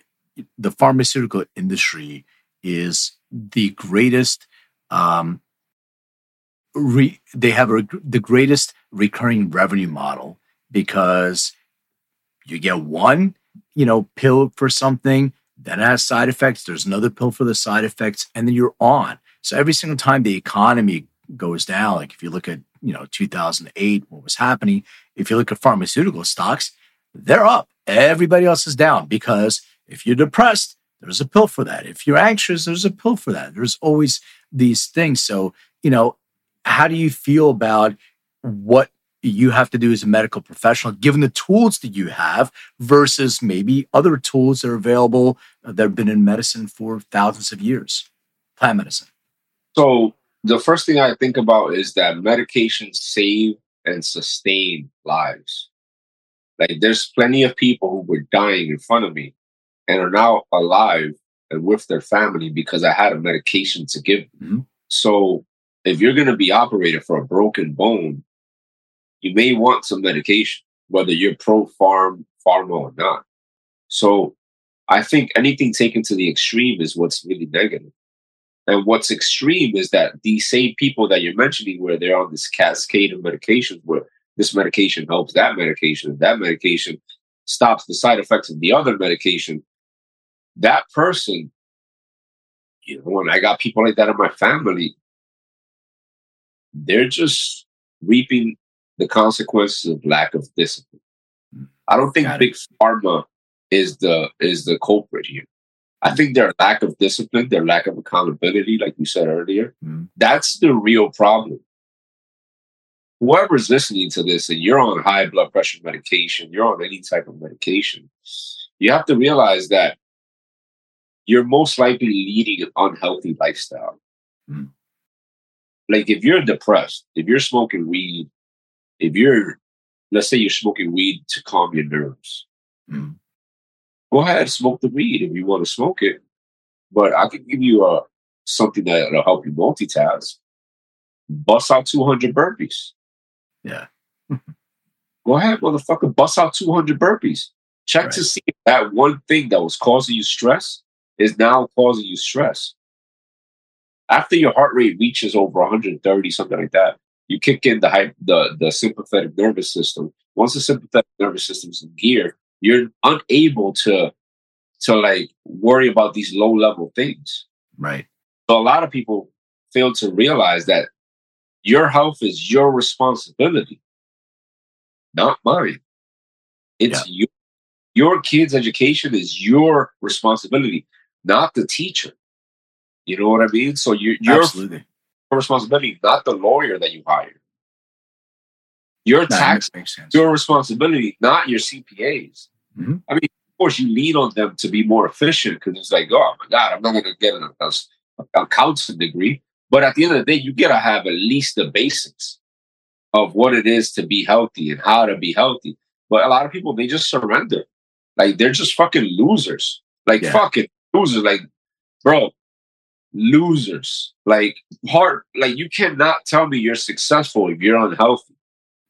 [SPEAKER 2] the pharmaceutical industry is the greatest. Um, re, they have a, the greatest recurring revenue model because you get one, you know, pill for something that has side effects. There's another pill for the side effects, and then you're on. So every single time the economy goes down, like if you look at you know 2008, what was happening? If you look at pharmaceutical stocks, they're up. Everybody else is down because if you're depressed, there's a pill for that. If you're anxious, there's a pill for that. There's always these things. So, you know, how do you feel about what you have to do as a medical professional, given the tools that you have versus maybe other tools that are available that have been in medicine for thousands of years, plant medicine?
[SPEAKER 3] So, the first thing I think about is that medications save and sustain lives. Like there's plenty of people who were dying in front of me and are now alive and with their family because I had a medication to give them. Mm-hmm. So if you're going to be operated for a broken bone, you may want some medication, whether you're pro farm pharma or not. So I think anything taken to the extreme is what's really negative. And what's extreme is that these same people that you're mentioning, where they're on this cascade of medications, where this medication helps that medication, and that medication stops the side effects of the other medication. That person, you know, when I got people like that in my family, they're just reaping the consequences of lack of discipline. I don't think big pharma is the is the culprit here. I think their lack of discipline, their lack of accountability, like you said earlier, mm. that's the real problem whoever's listening to this and you're on high blood pressure medication, you're on any type of medication, you have to realize that you're most likely leading an unhealthy lifestyle. Mm. Like if you're depressed, if you're smoking weed, if you're, let's say you're smoking weed to calm your nerves, mm. go ahead, smoke the weed if you want to smoke it. But I can give you a something that'll help you multitask. Bust out 200 burpees.
[SPEAKER 2] Yeah. <laughs>
[SPEAKER 3] Go ahead, motherfucker, bust out 200 burpees. Check right. to see if that one thing that was causing you stress is now causing you stress. After your heart rate reaches over 130, something like that, you kick in the hype, the, the sympathetic nervous system. Once the sympathetic nervous system's in gear, you're unable to to like worry about these low level things.
[SPEAKER 2] Right.
[SPEAKER 3] So a lot of people fail to realize that your health is your responsibility, not mine. It's yeah. your, your kid's education is your responsibility, not the teacher. You know what I mean? So you're Absolutely. Responsibility, not the lawyer that you hired. Your tax, your responsibility, not your CPAs. Mm-hmm. I mean, of course, you lean on them to be more efficient because it's like, oh my god, I'm not going to get an accounting degree. But at the end of the day, you gotta have at least the basics of what it is to be healthy and how to be healthy. But a lot of people they just surrender. Like they're just fucking losers. Like yeah. fucking losers. Like, bro, losers. Like hard. Like you cannot tell me you're successful if you're unhealthy.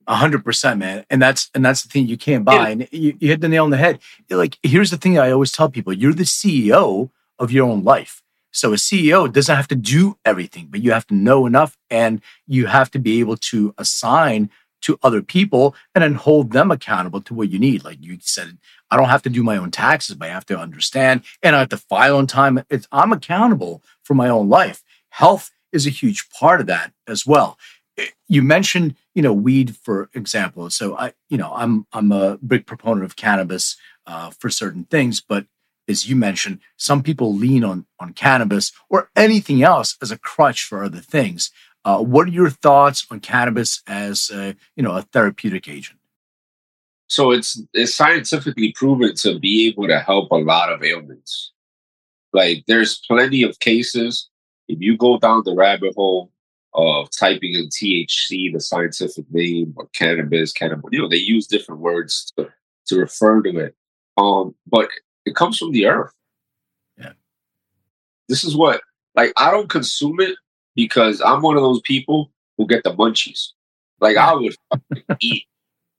[SPEAKER 2] A hundred percent, man. And that's and that's the thing you can't buy. And you, you hit the nail on the head. Like, here's the thing I always tell people: you're the CEO of your own life. So a CEO doesn't have to do everything, but you have to know enough and you have to be able to assign to other people and then hold them accountable to what you need. Like you said, I don't have to do my own taxes, but I have to understand and I have to file on time. It's, I'm accountable for my own life. Health is a huge part of that as well. Eh, you mentioned, you know, weed, for example. So I, you know, I'm I'm a big proponent of cannabis uh, for certain things, but as you mentioned, some people lean on on cannabis or anything else as a crutch for other things. Uh, what are your thoughts on cannabis as a, you know a therapeutic agent?
[SPEAKER 3] So it's it's scientifically proven to be able to help a lot of ailments. Like there's plenty of cases. If you go down the rabbit hole of typing in THC, the scientific name, or cannabis, cannabis, you know, they use different words to, to refer to it. Um, but it comes from the earth.
[SPEAKER 2] Yeah.
[SPEAKER 3] This is what like I don't consume it because I'm one of those people who get the munchies. Like I would eat.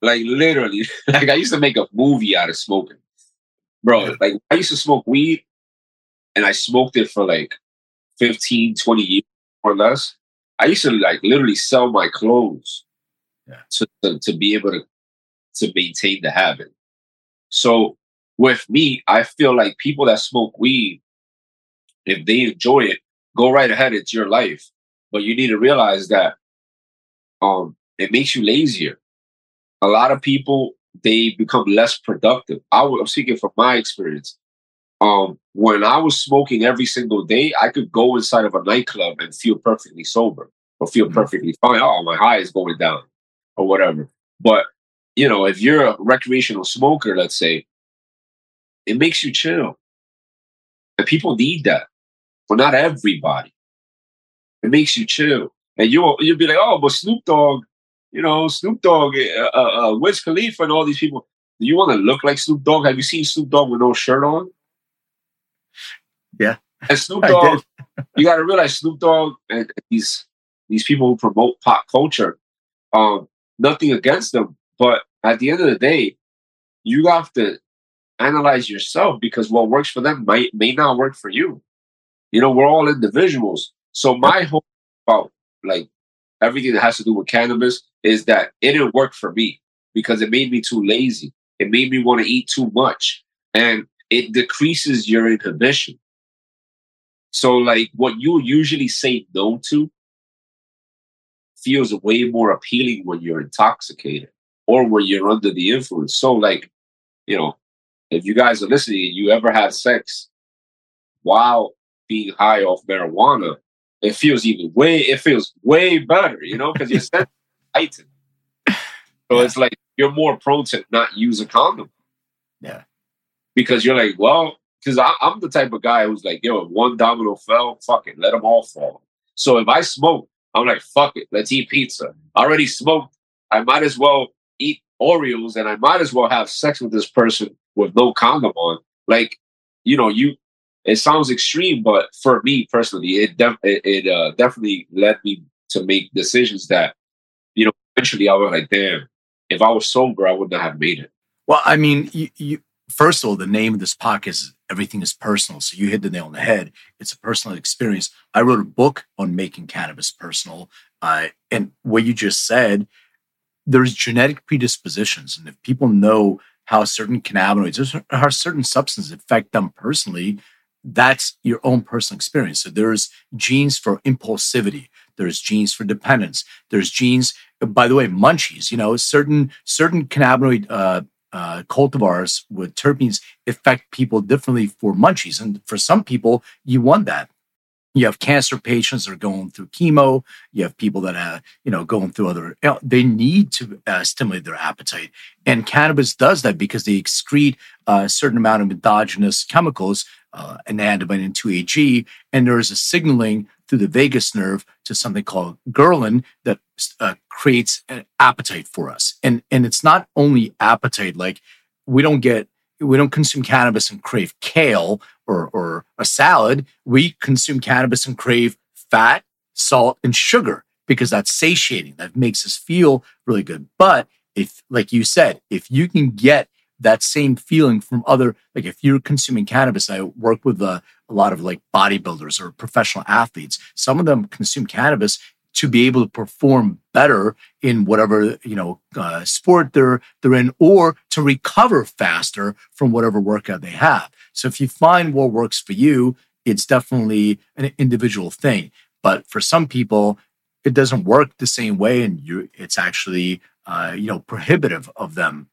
[SPEAKER 3] Like literally. <laughs> Like I used to make a movie out of smoking. Bro, like I used to smoke weed and I smoked it for like 15, 20 years or less. I used to like literally sell my clothes yeah. to, to, to be able to to maintain the habit. So with me, I feel like people that smoke weed, if they enjoy it, go right ahead. It's your life. But you need to realize that um, it makes you lazier. A lot of people they become less productive. I am speaking from my experience. Um, when I was smoking every single day, I could go inside of a nightclub and feel perfectly sober or feel mm-hmm. perfectly fine. Oh, my high is going down or whatever. But you know, if you're a recreational smoker, let's say, it makes you chill. And people need that. But not everybody. It makes you chill. And you'll, you'll be like, oh, but Snoop Dogg, you know, Snoop Dogg, uh, uh, uh Wiz Khalifa and all these people. Do you want to look like Snoop Dogg? Have you seen Snoop Dogg with no shirt on?
[SPEAKER 2] Yeah.
[SPEAKER 3] And Snoop <laughs> Dogg, <laughs> you got to realize Snoop Dogg and these these people who promote pop culture, um, nothing against them, but at the end of the day, you have to analyze yourself because what works for them might may not work for you. You know, we're all individuals. So my hope about like everything that has to do with cannabis is that it didn't work for me because it made me too lazy. It made me want to eat too much. And it decreases your inhibition. So like what you usually say no to feels way more appealing when you're intoxicated or when you're under the influence. So like, you know, if you guys are listening you ever had sex while being high off marijuana, it feels even way it feels way better, you know, because you're <laughs> heightened. So yeah. it's like you're more prone to not use a condom.
[SPEAKER 2] Yeah.
[SPEAKER 3] Because you're like, well, because I'm the type of guy who's like, yo, if one domino fell, fuck it, let them all fall. So if I smoke, I'm like, fuck it, let's eat pizza. I already smoked. I might as well eat Oreos and I might as well have sex with this person with no condom on. Like, you know, you it sounds extreme, but for me personally, it def- it, it uh, definitely led me to make decisions that, eventually I was like, damn, if I was sober, I wouldn't have made it.
[SPEAKER 2] Well, I mean, you, you first of all, the name of this podcast is Everything is Personal. So you hit the nail on the head. It's a personal experience. I wrote a book on making cannabis personal. Uh, and what you just said, there's genetic predispositions. And if people know how certain cannabinoids or certain substances affect them personally, that's your own personal experience. So there's genes for impulsivity, there's genes for dependence, there's genes. By the way, munchies. You know, certain certain cannabinoid uh, uh, cultivars with terpenes affect people differently for munchies, and for some people, you want that. you have cancer patients that are going through chemo you have people that are you know going through other you know, they need to uh, stimulate their appetite and cannabis does that because they excrete a certain amount of endogenous chemicals uh, anandamide and 2-AG and there is a signaling through the vagus nerve to something called ghrelin that uh, creates an appetite for us and and it's not only appetite like we don't get we don't consume cannabis and crave kale or, or a salad. We consume cannabis and crave fat, salt, and sugar because that's satiating. That makes us feel really good. But if, like you said, if you can get that same feeling from other, like if you're consuming cannabis, I work with a, a lot of like bodybuilders or professional athletes. Some of them consume cannabis to be able to perform better in whatever you know uh, sport they're they're in, or to recover faster from whatever workout they have. So if you find what works for you, it's definitely an individual thing. But for some people, it doesn't work the same way, and you it's actually uh, you know prohibitive of them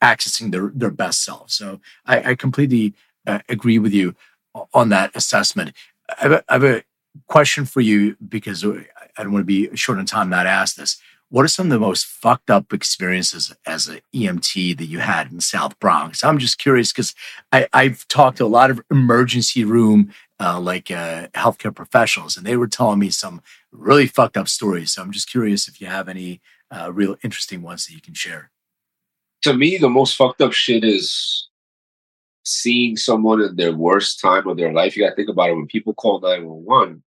[SPEAKER 2] accessing their their best self. So I, I completely uh, agree with you on that assessment. I have, a, I have a question for you because I don't want to be short on time not ask this. What are some of the most fucked up experiences as an EMT that you had in South Bronx? I'm just curious because I've talked to a lot of emergency room uh, like uh, healthcare professionals, and they were telling me some really fucked up stories. So I'm just curious if you have any uh, real interesting ones that you can share.
[SPEAKER 3] To me, the most fucked up shit is seeing someone in their worst time of their life. You got to think about it. When people call 911,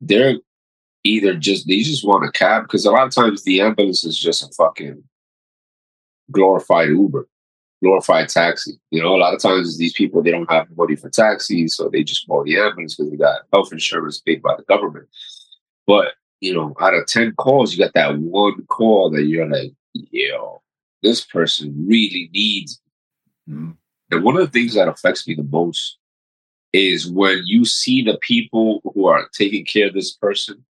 [SPEAKER 3] they're either just, they just want a cab because a lot of times the ambulance is just a fucking glorified Uber, glorified taxi. You know, a lot of times these people, they don't have money for taxis, so they just call the ambulance because they got health insurance paid by the government. But, you know, out of 10 calls, you got that one call that you're like, yo, this person really needs. Mm-hmm and one of the things that affects me the most is when you see the people who are taking care of this person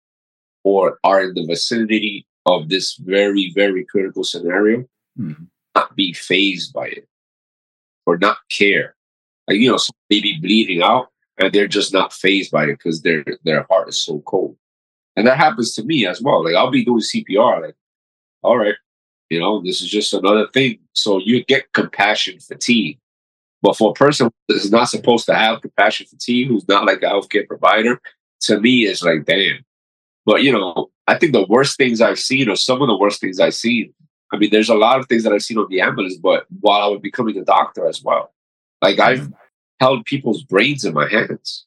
[SPEAKER 3] or are in the vicinity of this very, very critical scenario mm-hmm. not be fazed by it or not care. Like, you know, maybe bleeding out and they're just not fazed by it because their their heart is so cold. And that happens to me as well. Like I'll be doing CPR, like, all right, you know, this is just another thing. So you get compassion fatigue. But for a person that's not supposed to have compassion fatigue, who's not like a healthcare provider, to me, it's like, damn. But, you know, I think the worst things I've seen, or some of the worst things I've seen, I mean, there's a lot of things that I've seen on the ambulance, but while I was becoming a doctor as well, like I've mm-hmm. held people's brains in my hands.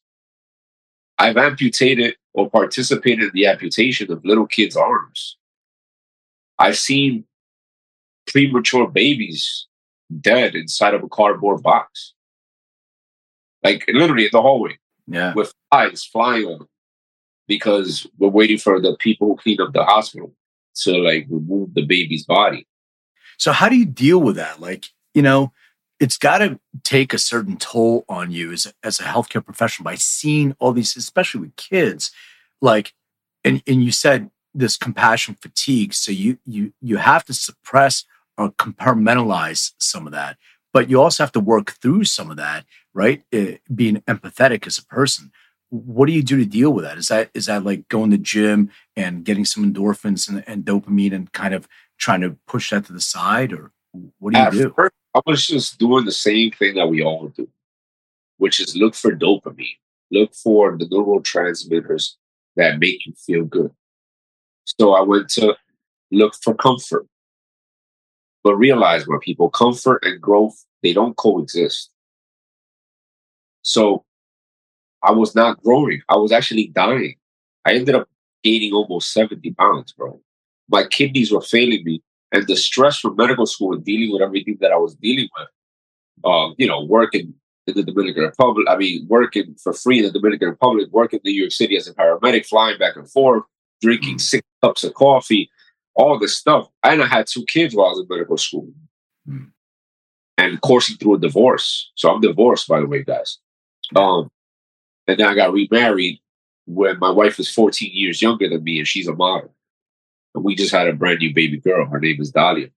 [SPEAKER 3] I've amputated or participated in the amputation of little kids' arms. I've seen premature babies dead inside of a cardboard box. Like literally in the hallway.
[SPEAKER 2] Yeah.
[SPEAKER 3] With flies flying on them. Because we're waiting for the people who clean up the hospital to like remove the baby's body.
[SPEAKER 2] So how do you deal with that? Like, you know, it's got to take a certain toll on you as, as a healthcare professional by seeing all these, especially with kids. Like, and, and you said this compassion fatigue. So you you you have to suppress or compartmentalize some of that. But you also have to work through some of that, right? It, uh, being empathetic as a person. What do you do to deal with that? Is that is that like going to the gym and getting some endorphins and, and dopamine and kind of trying to push that to the side, or what do you At do?
[SPEAKER 3] First, I was just doing the same thing that we all do, which is look for dopamine, look for the neurotransmitters that make you feel good. So I went to look for comfort. But realize, my people, comfort and growth, they don't coexist. So I was not growing. I was actually dying. I ended up gaining almost 70 pounds, bro. My kidneys were failing me. And the stress from medical school and dealing with everything that I was dealing with, um, you know, working in the Dominican Republic, I mean, working for free in the Dominican Republic, working in New York City as a paramedic, flying back and forth, drinking mm. six cups of coffee, all this stuff. And I had two kids while I was in medical school mm. and coursing through a divorce. So I'm divorced, by the way, guys. Um, and then I got remarried when my wife is 14 years younger than me and she's a model. And we just had a brand new baby girl. Her name is Dahlia.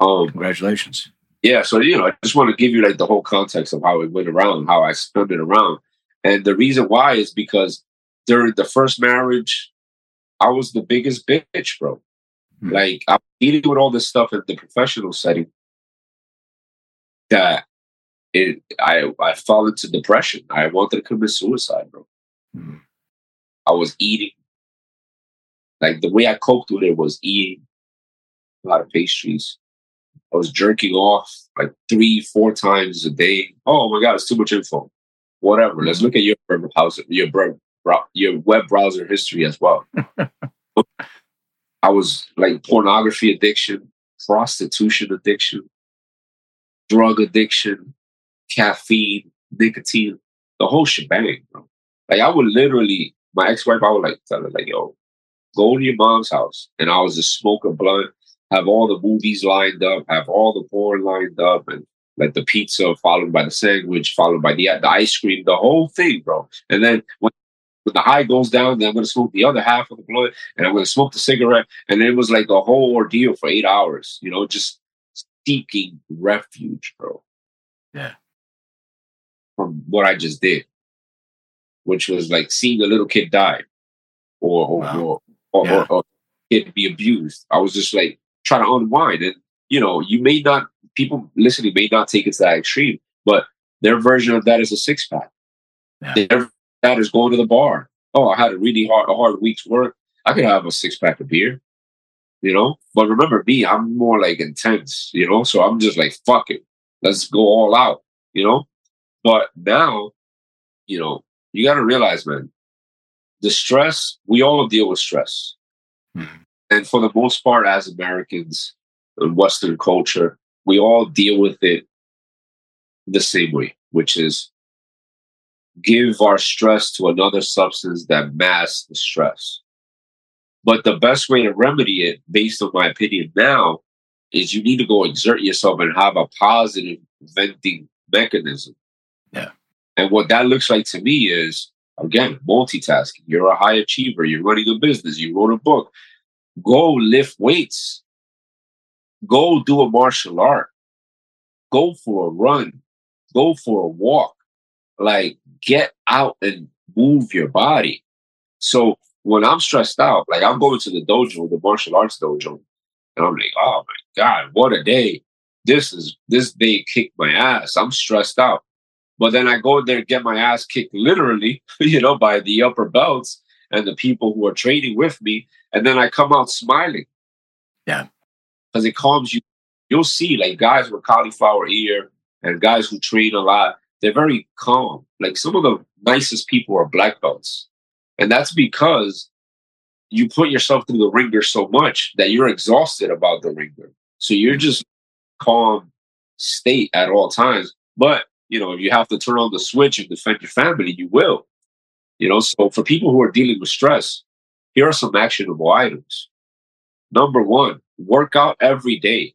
[SPEAKER 2] Um, Congratulations.
[SPEAKER 3] Yeah. So, you know, I just want to give you like the whole context of how it went around, how I spun it around. And the reason why is because during the first marriage, I was the biggest bitch, bro.
[SPEAKER 2] Hmm.
[SPEAKER 3] Like I'm dealing with all this stuff in the professional setting that it I I fall into depression. I wanted to commit suicide, bro.
[SPEAKER 2] Hmm.
[SPEAKER 3] I was eating. Like the way I coped with it was eating a lot of pastries. I was jerking off like three, four times a day. Oh my god, it's too much info. Whatever. Let's look at your browser, your your web browser history as well. <laughs> I was like pornography addiction, prostitution addiction, drug addiction, caffeine, nicotine, the whole shebang, bro. Like I would literally, my ex-wife, I would like tell her, like, yo, go to your mom's house. And I was just smoke a blunt, have all the movies lined up, have all the porn lined up, and like the pizza followed by the sandwich, followed by the, the ice cream, the whole thing, bro. And then when, when the high goes down, then I'm gonna smoke the other half of the blunt and I'm gonna smoke the cigarette. And it was like a whole ordeal for eight hours, you know, just seeking refuge, bro.
[SPEAKER 2] Yeah.
[SPEAKER 3] From what I just did. Which was like seeing a little kid die or or
[SPEAKER 2] Wow.
[SPEAKER 3] or, or,
[SPEAKER 2] Yeah.
[SPEAKER 3] or, or kid be abused. I was just like trying to unwind. And you know, you may not people listening may not take it to that extreme, but their version of that is a six pack.
[SPEAKER 2] Yeah.
[SPEAKER 3] Their is going to the bar. Oh, I had a really hard a hard week's work. I could have a six pack of beer. You know? But remember me, I'm more like intense, you know, so I'm just like fuck it. Let's go all out, you know? But now, you know, you gotta realize, man, the stress, we all deal with stress.
[SPEAKER 2] Mhm.
[SPEAKER 3] And for the most part, as Americans in Western culture, we all deal with it the same way, which is give our stress to another substance that masks the stress. But the best way to remedy it, based on my opinion now, is you need to go exert yourself and have a positive venting mechanism.
[SPEAKER 2] Yeah.
[SPEAKER 3] And what that looks like to me is, again, multitasking. You're a high achiever. You're running a business. You wrote a book. Go lift weights. Go do a martial art. Go for a run. Go for a walk. Like, get out and move your body. So when I'm stressed out, like I'm going to the dojo, the martial arts dojo, and I'm like, oh my God, what a day. This is this day kicked my ass. I'm stressed out. But then I go in there and get my ass kicked literally, <laughs> you know, by the upper belts and the people who are training with me. And then I come out smiling.
[SPEAKER 2] Yeah.
[SPEAKER 3] Because it calms you. You'll see like guys with cauliflower ear and guys who train a lot, they're very calm. Like some of the nicest people are black belts. And that's because you put yourself through the ringer so much that you're exhausted about the ringer. So you're just calm state at all times. But, you know, if you have to turn on the switch and defend your family, you will. You know, so for people who are dealing with stress, here are some actionable items. Number one, work out every day.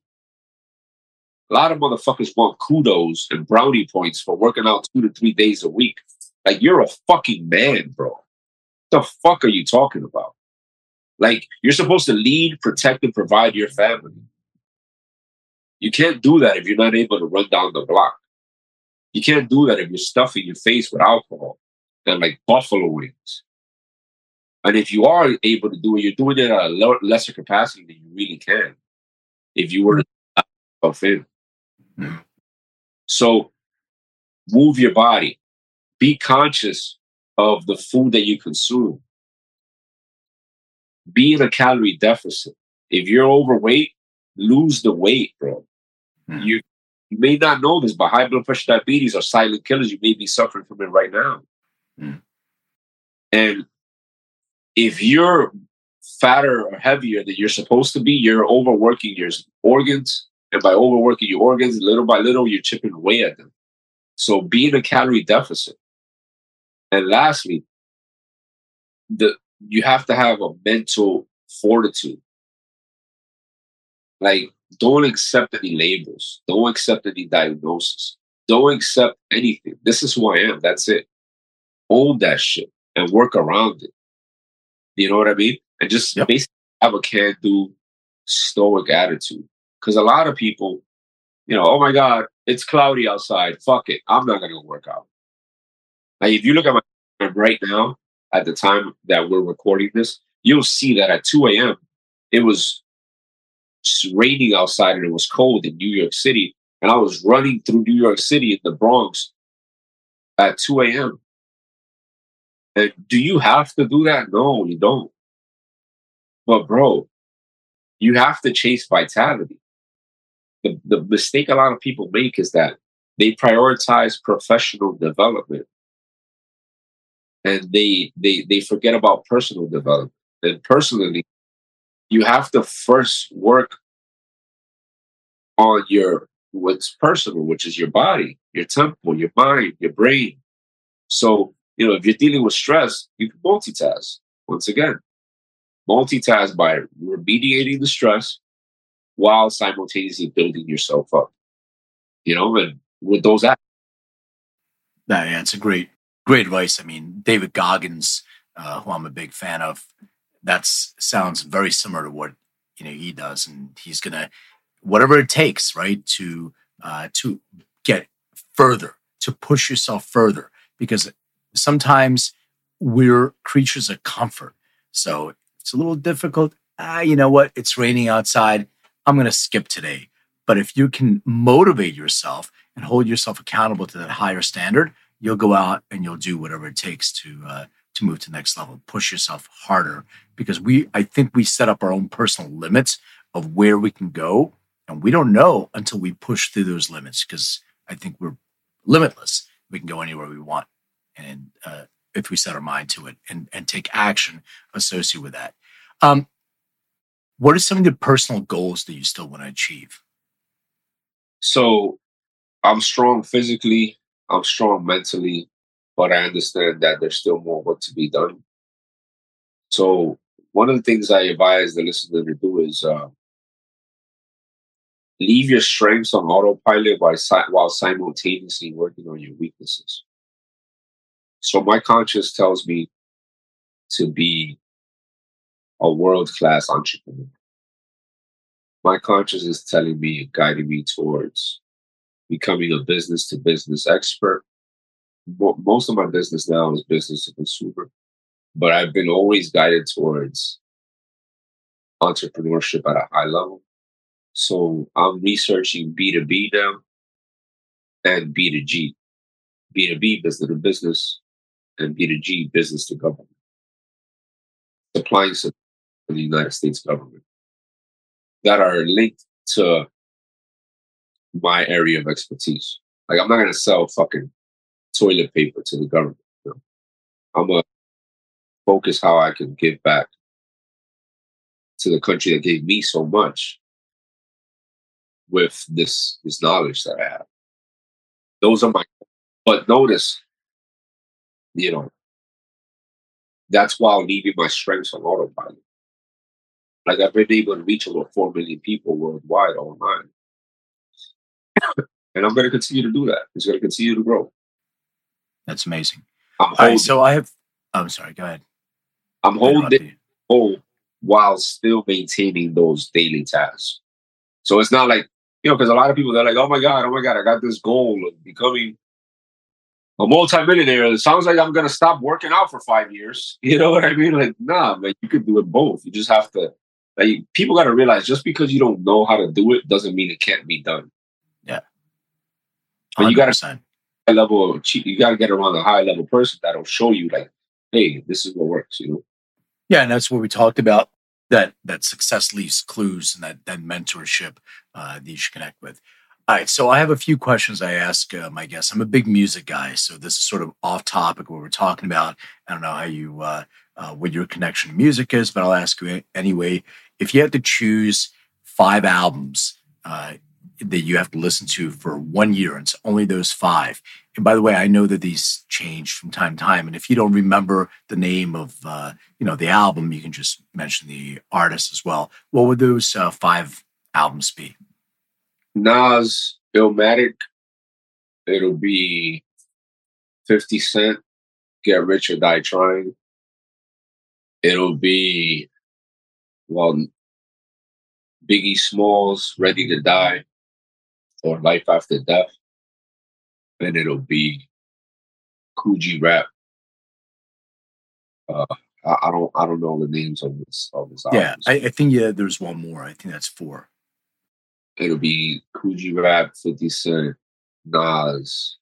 [SPEAKER 3] A lot of motherfuckers want kudos and brownie points for working out two to three days a week. Like you're a fucking man, bro. What the fuck are you talking about? Like you're supposed to lead, protect, and provide your family. You can't do that if you're not able to run down the block. You can't do that if you're stuffing your face with alcohol and like buffalo wings. And if you are able to do it, you're doing it at a lesser capacity than you really can. If you were to uh, yourself in. So move your body. Be conscious of the food that you consume. Be in a calorie deficit. If you're overweight, lose the weight, bro.
[SPEAKER 2] Mhm.
[SPEAKER 3] You, you may not know this, but high blood pressure, diabetes are silent killers. You may be suffering from it right now.
[SPEAKER 2] Mhm.
[SPEAKER 3] And if you're fatter or heavier than you're supposed to be, you're overworking your organs. And by overworking your organs, little by little, you're chipping away at them. So be in a calorie deficit. And lastly, the you have to have a mental fortitude. Like, don't accept any labels. Don't accept any diagnosis. Don't accept anything. This is who I am. That's it. Own that shit and work around it. You know what I mean? And just
[SPEAKER 2] Yep.
[SPEAKER 3] basically have a can do stoic attitude. Because a lot of people, you know, oh my God, it's cloudy outside. Fuck it. I'm not going to work out. Like, if you look at my right now, at the time that we're recording this, you'll see that at 2 a.m. it was raining outside and it was cold in New York City. And I was running through New York City in the Bronx at 2 a.m. And do you have to do that? No, you don't. But bro, you have to chase vitality. The, the mistake a lot of people make is that they prioritize professional development and they they they forget about personal development. And personally, you have to first work on your what's personal, which is your body, your temple, your mind, your brain. So, you know, if you're dealing with stress, you can multitask. Once again, multitask by remediating the stress while simultaneously building yourself up. You know, and with those acts.
[SPEAKER 2] That, yeah, it's a great, great advice. I mean, David Goggins, uh, who I'm a big fan of, that sounds very similar to what you know he does, and he's gonna whatever it takes, right, to uh, to get further, to push yourself further, because sometimes we're creatures of comfort. So it's a little difficult. Ah, you know what? It's raining outside. I'm going to skip today. But if you can motivate yourself and hold yourself accountable to that higher standard, you'll go out and you'll do whatever it takes to uh, to move to the next level. Push yourself harder because we, I think, we set up our own personal limits of where we can go, and we don't know until we push through those limits because I think we're limitless. We can go anywhere we want, and uh, if we set our mind to it and and take action associated with that. Um, what are some of the personal goals that you still want to achieve?
[SPEAKER 3] So, I'm strong physically. I'm strong mentally, but I understand that there's still more work to be done. So, one of the things I advise the listener to do is uh, leave your strengths on autopilot while, while simultaneously working on your weaknesses. So my conscience tells me to be a world class entrepreneur. My conscience is telling me, and guiding me towards becoming a business to business expert. Most of my business now is business to consumer, but I've been always guided towards entrepreneurship at a high level. So I'm researching B2B now and B2G. B2B, business to business, and B2G, business to government. Supplying to the United States government that are linked to my area of expertise. Like I'm not gonna sell fucking toilet paper to the government. You know? I'm gonna focus how I can give back to the country that gave me so much with this this knowledge that I have. Those are my but notice, you know, that's while leaving my strengths on autopilot. Like I've been able to reach over four million people worldwide online. and I'm gonna continue to do that. It's gonna continue to grow.
[SPEAKER 2] That's amazing. I'm All right, so I have I'm sorry, go ahead.
[SPEAKER 3] I'm holding whole while still maintaining those daily tasks. So it's not like you know, because a lot of people they're like, "Oh my god, oh my god, I got this goal of becoming a multimillionaire." It sounds like I'm gonna stop working out for five years. <laughs> You know what I mean? Like, nah, man, you could do it both. You just have to. Like, people got to realize just because you don't know how to do it doesn't mean it can't be done.
[SPEAKER 2] Yeah,
[SPEAKER 3] 100%. but you got to high level. Of, You got to get around a high level person that'll show you, like, hey, this is what works. You know.
[SPEAKER 2] Yeah, and that's what we talked about that that success leaves clues and that that mentorship uh, that you should connect with. All right, so I have a few questions I ask uh, my guests. I'm a big music guy, so this is sort of off topic what we're talking about. I don't know how you uh, uh, what your connection to music is, but I'll ask you anyway. If you had to choose five albums uh, that you have to listen to for one year, and it's only those five. And by the way, I know that these change from time to time, and if you don't remember the name of uh, you know the album, you can just mention the artist as well. What would those uh, five albums be?
[SPEAKER 3] Nas, Illmatic. It'll be Fifty Cent, Get Rich or Die Trying. It'll be well, Biggie Smalls, Ready to Die or Life After Death. And it'll be G Rap, Uh, I, I don't I don't know the names of this of this
[SPEAKER 2] Yeah, I, I think yeah, there's one more. I think that's four.
[SPEAKER 3] It'll be G Rap, 50 Cent, Nas.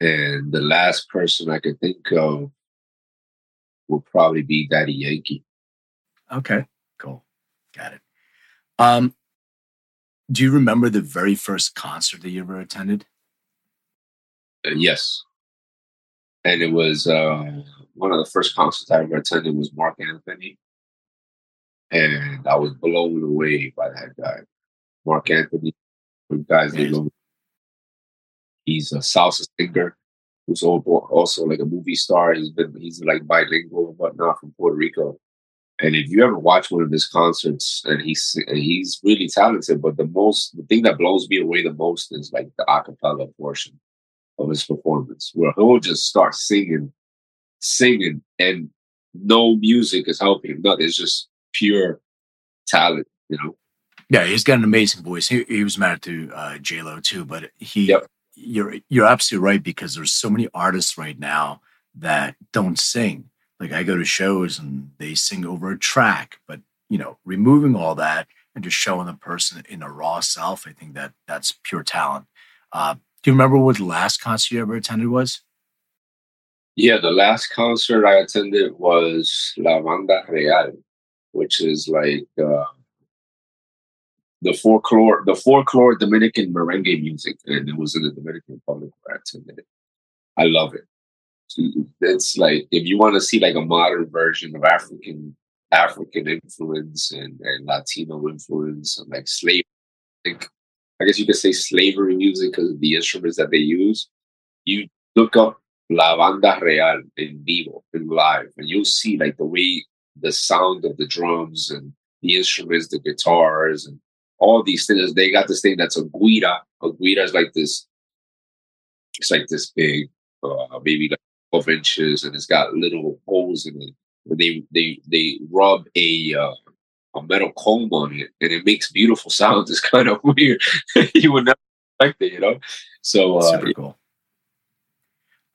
[SPEAKER 3] And the last person I could think of will probably be Daddy Yankee.
[SPEAKER 2] Okay, cool. Got it. Um, do you remember the very first concert that you ever attended?
[SPEAKER 3] Uh, yes. And it was uh, one of the first concerts I ever attended was Marc Anthony. And I was blown away by that guy. Marc Anthony, guys. He's a salsa singer who's also like a movie star. He's been he's like bilingual and whatnot from Puerto Rico. And if you ever watch one of his concerts, and he's he's really talented, but the most the thing that blows me away the most is like the acapella portion of his performance, where he'll just start singing, singing, and no music is helping. Nothing. It's just pure talent, you know.
[SPEAKER 2] Yeah, he's got an amazing voice. He, he was married to uh, J Lo too, but he, yep. You're you're absolutely right because there's so many artists right now that don't sing like I go to shows and they sing over a track, but you know, removing all that and just showing the person in a raw self, I think that that's pure talent. Uh, do you remember what the last concert you ever attended was?
[SPEAKER 3] Yeah, the last concert I attended was La Banda Real, which is like uh, the folklore, the folklore Dominican merengue music, and it was in the Dominican Republic where I attended it. I love it it's like if you want to see like a modern version of African African influence and, and Latino influence and like slave, like, I guess you could say slavery music because of the instruments that they use. You look up La Banda Real in vivo, in live, and you'll see like the way the sound of the drums and the instruments, the guitars, and all these things. They got this thing that's a guira. A guira is like this. It's like this big, uh, maybe like 12 inches and it's got little holes in it. They they they rub a uh, a metal comb on it and it makes beautiful <laughs> sounds. It's kind of weird. <laughs> you would never expect it, you know. So uh,
[SPEAKER 2] super cool.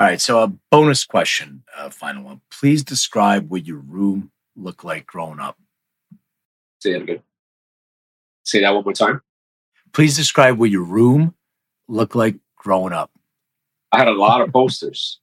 [SPEAKER 2] All right, so a bonus question, uh, final one. Please describe what your room looked like growing up.
[SPEAKER 3] Say that again. Say that one more time.
[SPEAKER 2] Please describe what your room looked like growing up.
[SPEAKER 3] I had a lot of posters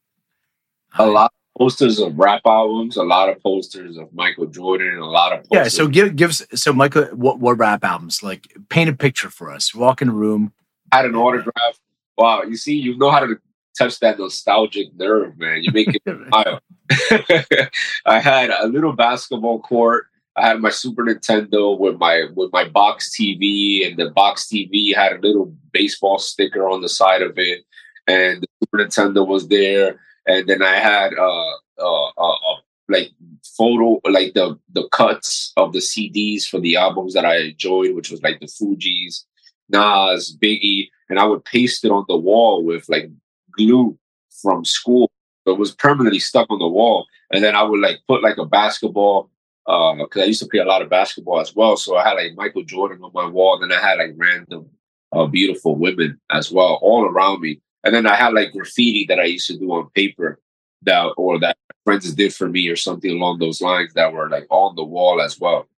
[SPEAKER 3] <laughs> a lot of posters of rap albums, a lot of posters of Michael Jordan, a lot of posters.
[SPEAKER 2] yeah. So give give us so Michael what what rap albums like paint a picture for us. Walk in a room.
[SPEAKER 3] Had an autograph. Wow, you see, you know how to touch that nostalgic nerve, man. You make it <laughs> smile. <laughs> I had a little basketball court. I had my Super Nintendo with my with my box TV, and the box TV had a little baseball sticker on the side of it, and the Super Nintendo was there and then I had uh, uh, uh, uh, like photo, like the the cuts of the CDs for the albums that I enjoyed, which was like the Fugees, Nas, Biggie, and I would paste it on the wall with like glue from school. It was permanently stuck on the wall, and then I would like put like a basketball because uh, I used to play a lot of basketball as well. So I had like Michael Jordan on my wall, and then I had like random uh, beautiful women as well all around me. And then I had like graffiti that I used to do on paper that or that friends did for me or something along those lines that were like on the wall as well.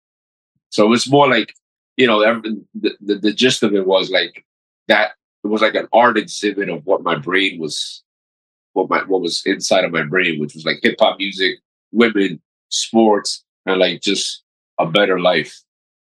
[SPEAKER 3] So it's more like, you know, the, the, the gist of it was like that it was like an art exhibit of what my brain was what my what was inside of my brain, which was like hip hop music, women, sports, and like just a better life.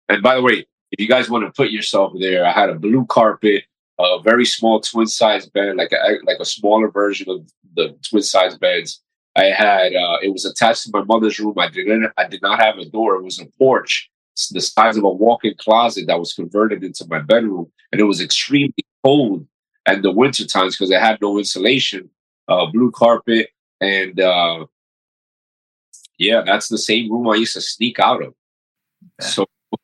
[SPEAKER 3] And by the way, if you guys want to put yourself there, I had a blue carpet a very small twin size bed, like a like a smaller version of the twin size beds. I had uh, it was attached to my mother's room. I didn't I did not have a door. It was a porch, the size of a walk-in closet that was converted into my bedroom, and it was extremely cold at the winter times because I had no insulation. Uh, blue carpet, and uh, yeah, that's the same room I used to sneak out of. Yeah. So, <laughs>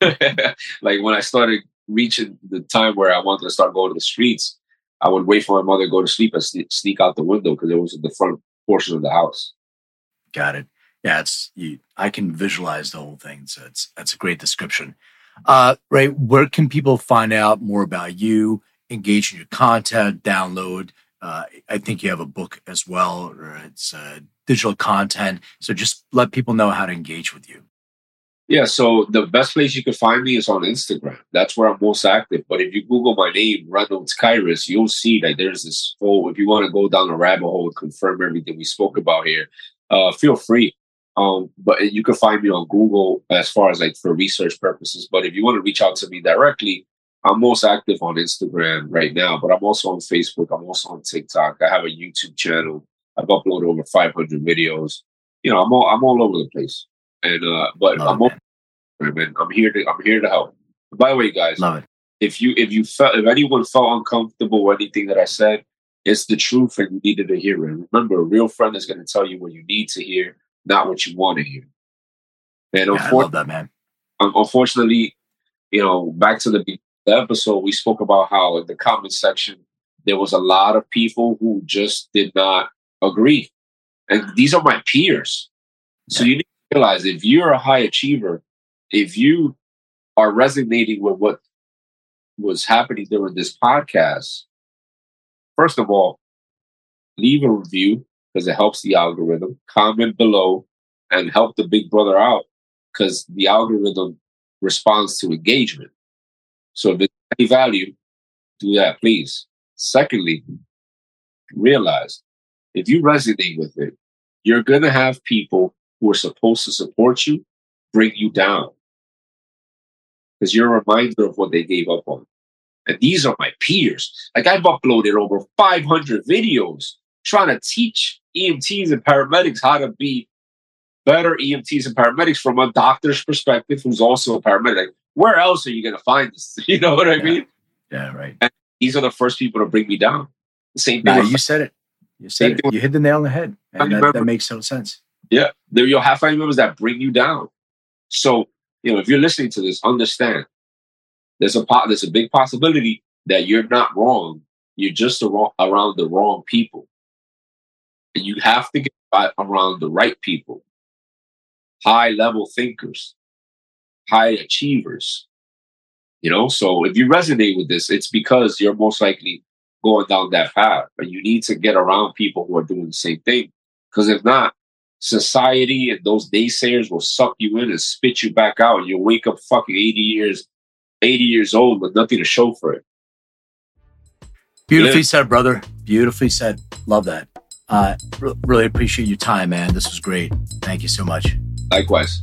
[SPEAKER 3] like when I started reaching the time where I wanted to start going to the streets, I would wait for my mother to go to sleep and sneak, sneak out the window because it was in the front portion of the house.
[SPEAKER 2] Got it. Yeah, it's you, I can visualize the whole thing. So it's that's a great description. Uh, right, where can people find out more about you, engage in your content, download? Uh, I think you have a book as well, or it's uh, digital content. So just let people know how to engage with you.
[SPEAKER 3] Yeah, so the best place you can find me is on Instagram. That's where I'm most active. But if you Google my name, Reynolds Kairus, you'll see that there's this whole, if you want to go down a rabbit hole and confirm everything we spoke about here, uh, feel free. Um, but you can find me on Google as far as like for research purposes. But if you want to reach out to me directly, I'm most active on Instagram right now, but I'm also on Facebook. I'm also on TikTok. I have a YouTube channel. I've uploaded over 500 videos. You know, I'm all I'm all over the place. And uh, but Love I'm all, man. I'm here to I'm here to help. By the way, guys,
[SPEAKER 2] Love it.
[SPEAKER 3] if you if you felt if anyone felt uncomfortable with anything that I said, it's the truth and you needed to hear it. Remember, a real friend is going to tell you what you need to hear, not what you want to hear. And
[SPEAKER 2] yeah, I love that, man.
[SPEAKER 3] Unfortunately, you know, back to the the episode, we spoke about how in the comment section there was a lot of people who just did not agree, and ah. these are my peers. So you need to realize if you're a high achiever, if you are resonating with what was happening during this podcast, first of all, leave a review because it helps the algorithm. Comment below and help the big brother out because the algorithm responds to engagement. So if there's any value, do that, please. Secondly, realize if you resonate with it, you're going to have people who are supposed to support you bring you down because you're a reminder of what they gave up on. And these are my peers. Like I've uploaded over 500 videos trying to teach EMTs and paramedics how to be better EMTs and paramedics from a doctor's perspective, who's also a paramedic where else are you going to find this? <laughs> You know what I
[SPEAKER 2] yeah.
[SPEAKER 3] mean?
[SPEAKER 2] Yeah, right.
[SPEAKER 3] And these are the first people to bring me down. The same thing.
[SPEAKER 2] Nah, you said it. You said. You hit the nail on the head. And that, that, makes total sense.
[SPEAKER 3] Yeah. There you'll have family members that bring you down. So, you know, if you're listening to this, understand there's a po- there's a big possibility that you're not wrong. You're just around, around the wrong people. And you have to get around the right people, high level thinkers, high achievers. You know, so if you resonate with this, it's because you're most likely going down that path. But you need to get around people who are doing the same thing. Because if not, society and those naysayers will suck you in and spit you back out. And you'll wake up fucking 80 years, 80 years old with nothing to show for it.
[SPEAKER 2] Beautifully yeah. said, brother. Beautifully said. Love that. Uh, r- really appreciate your time, man. This was great. Thank you so much.
[SPEAKER 3] Likewise.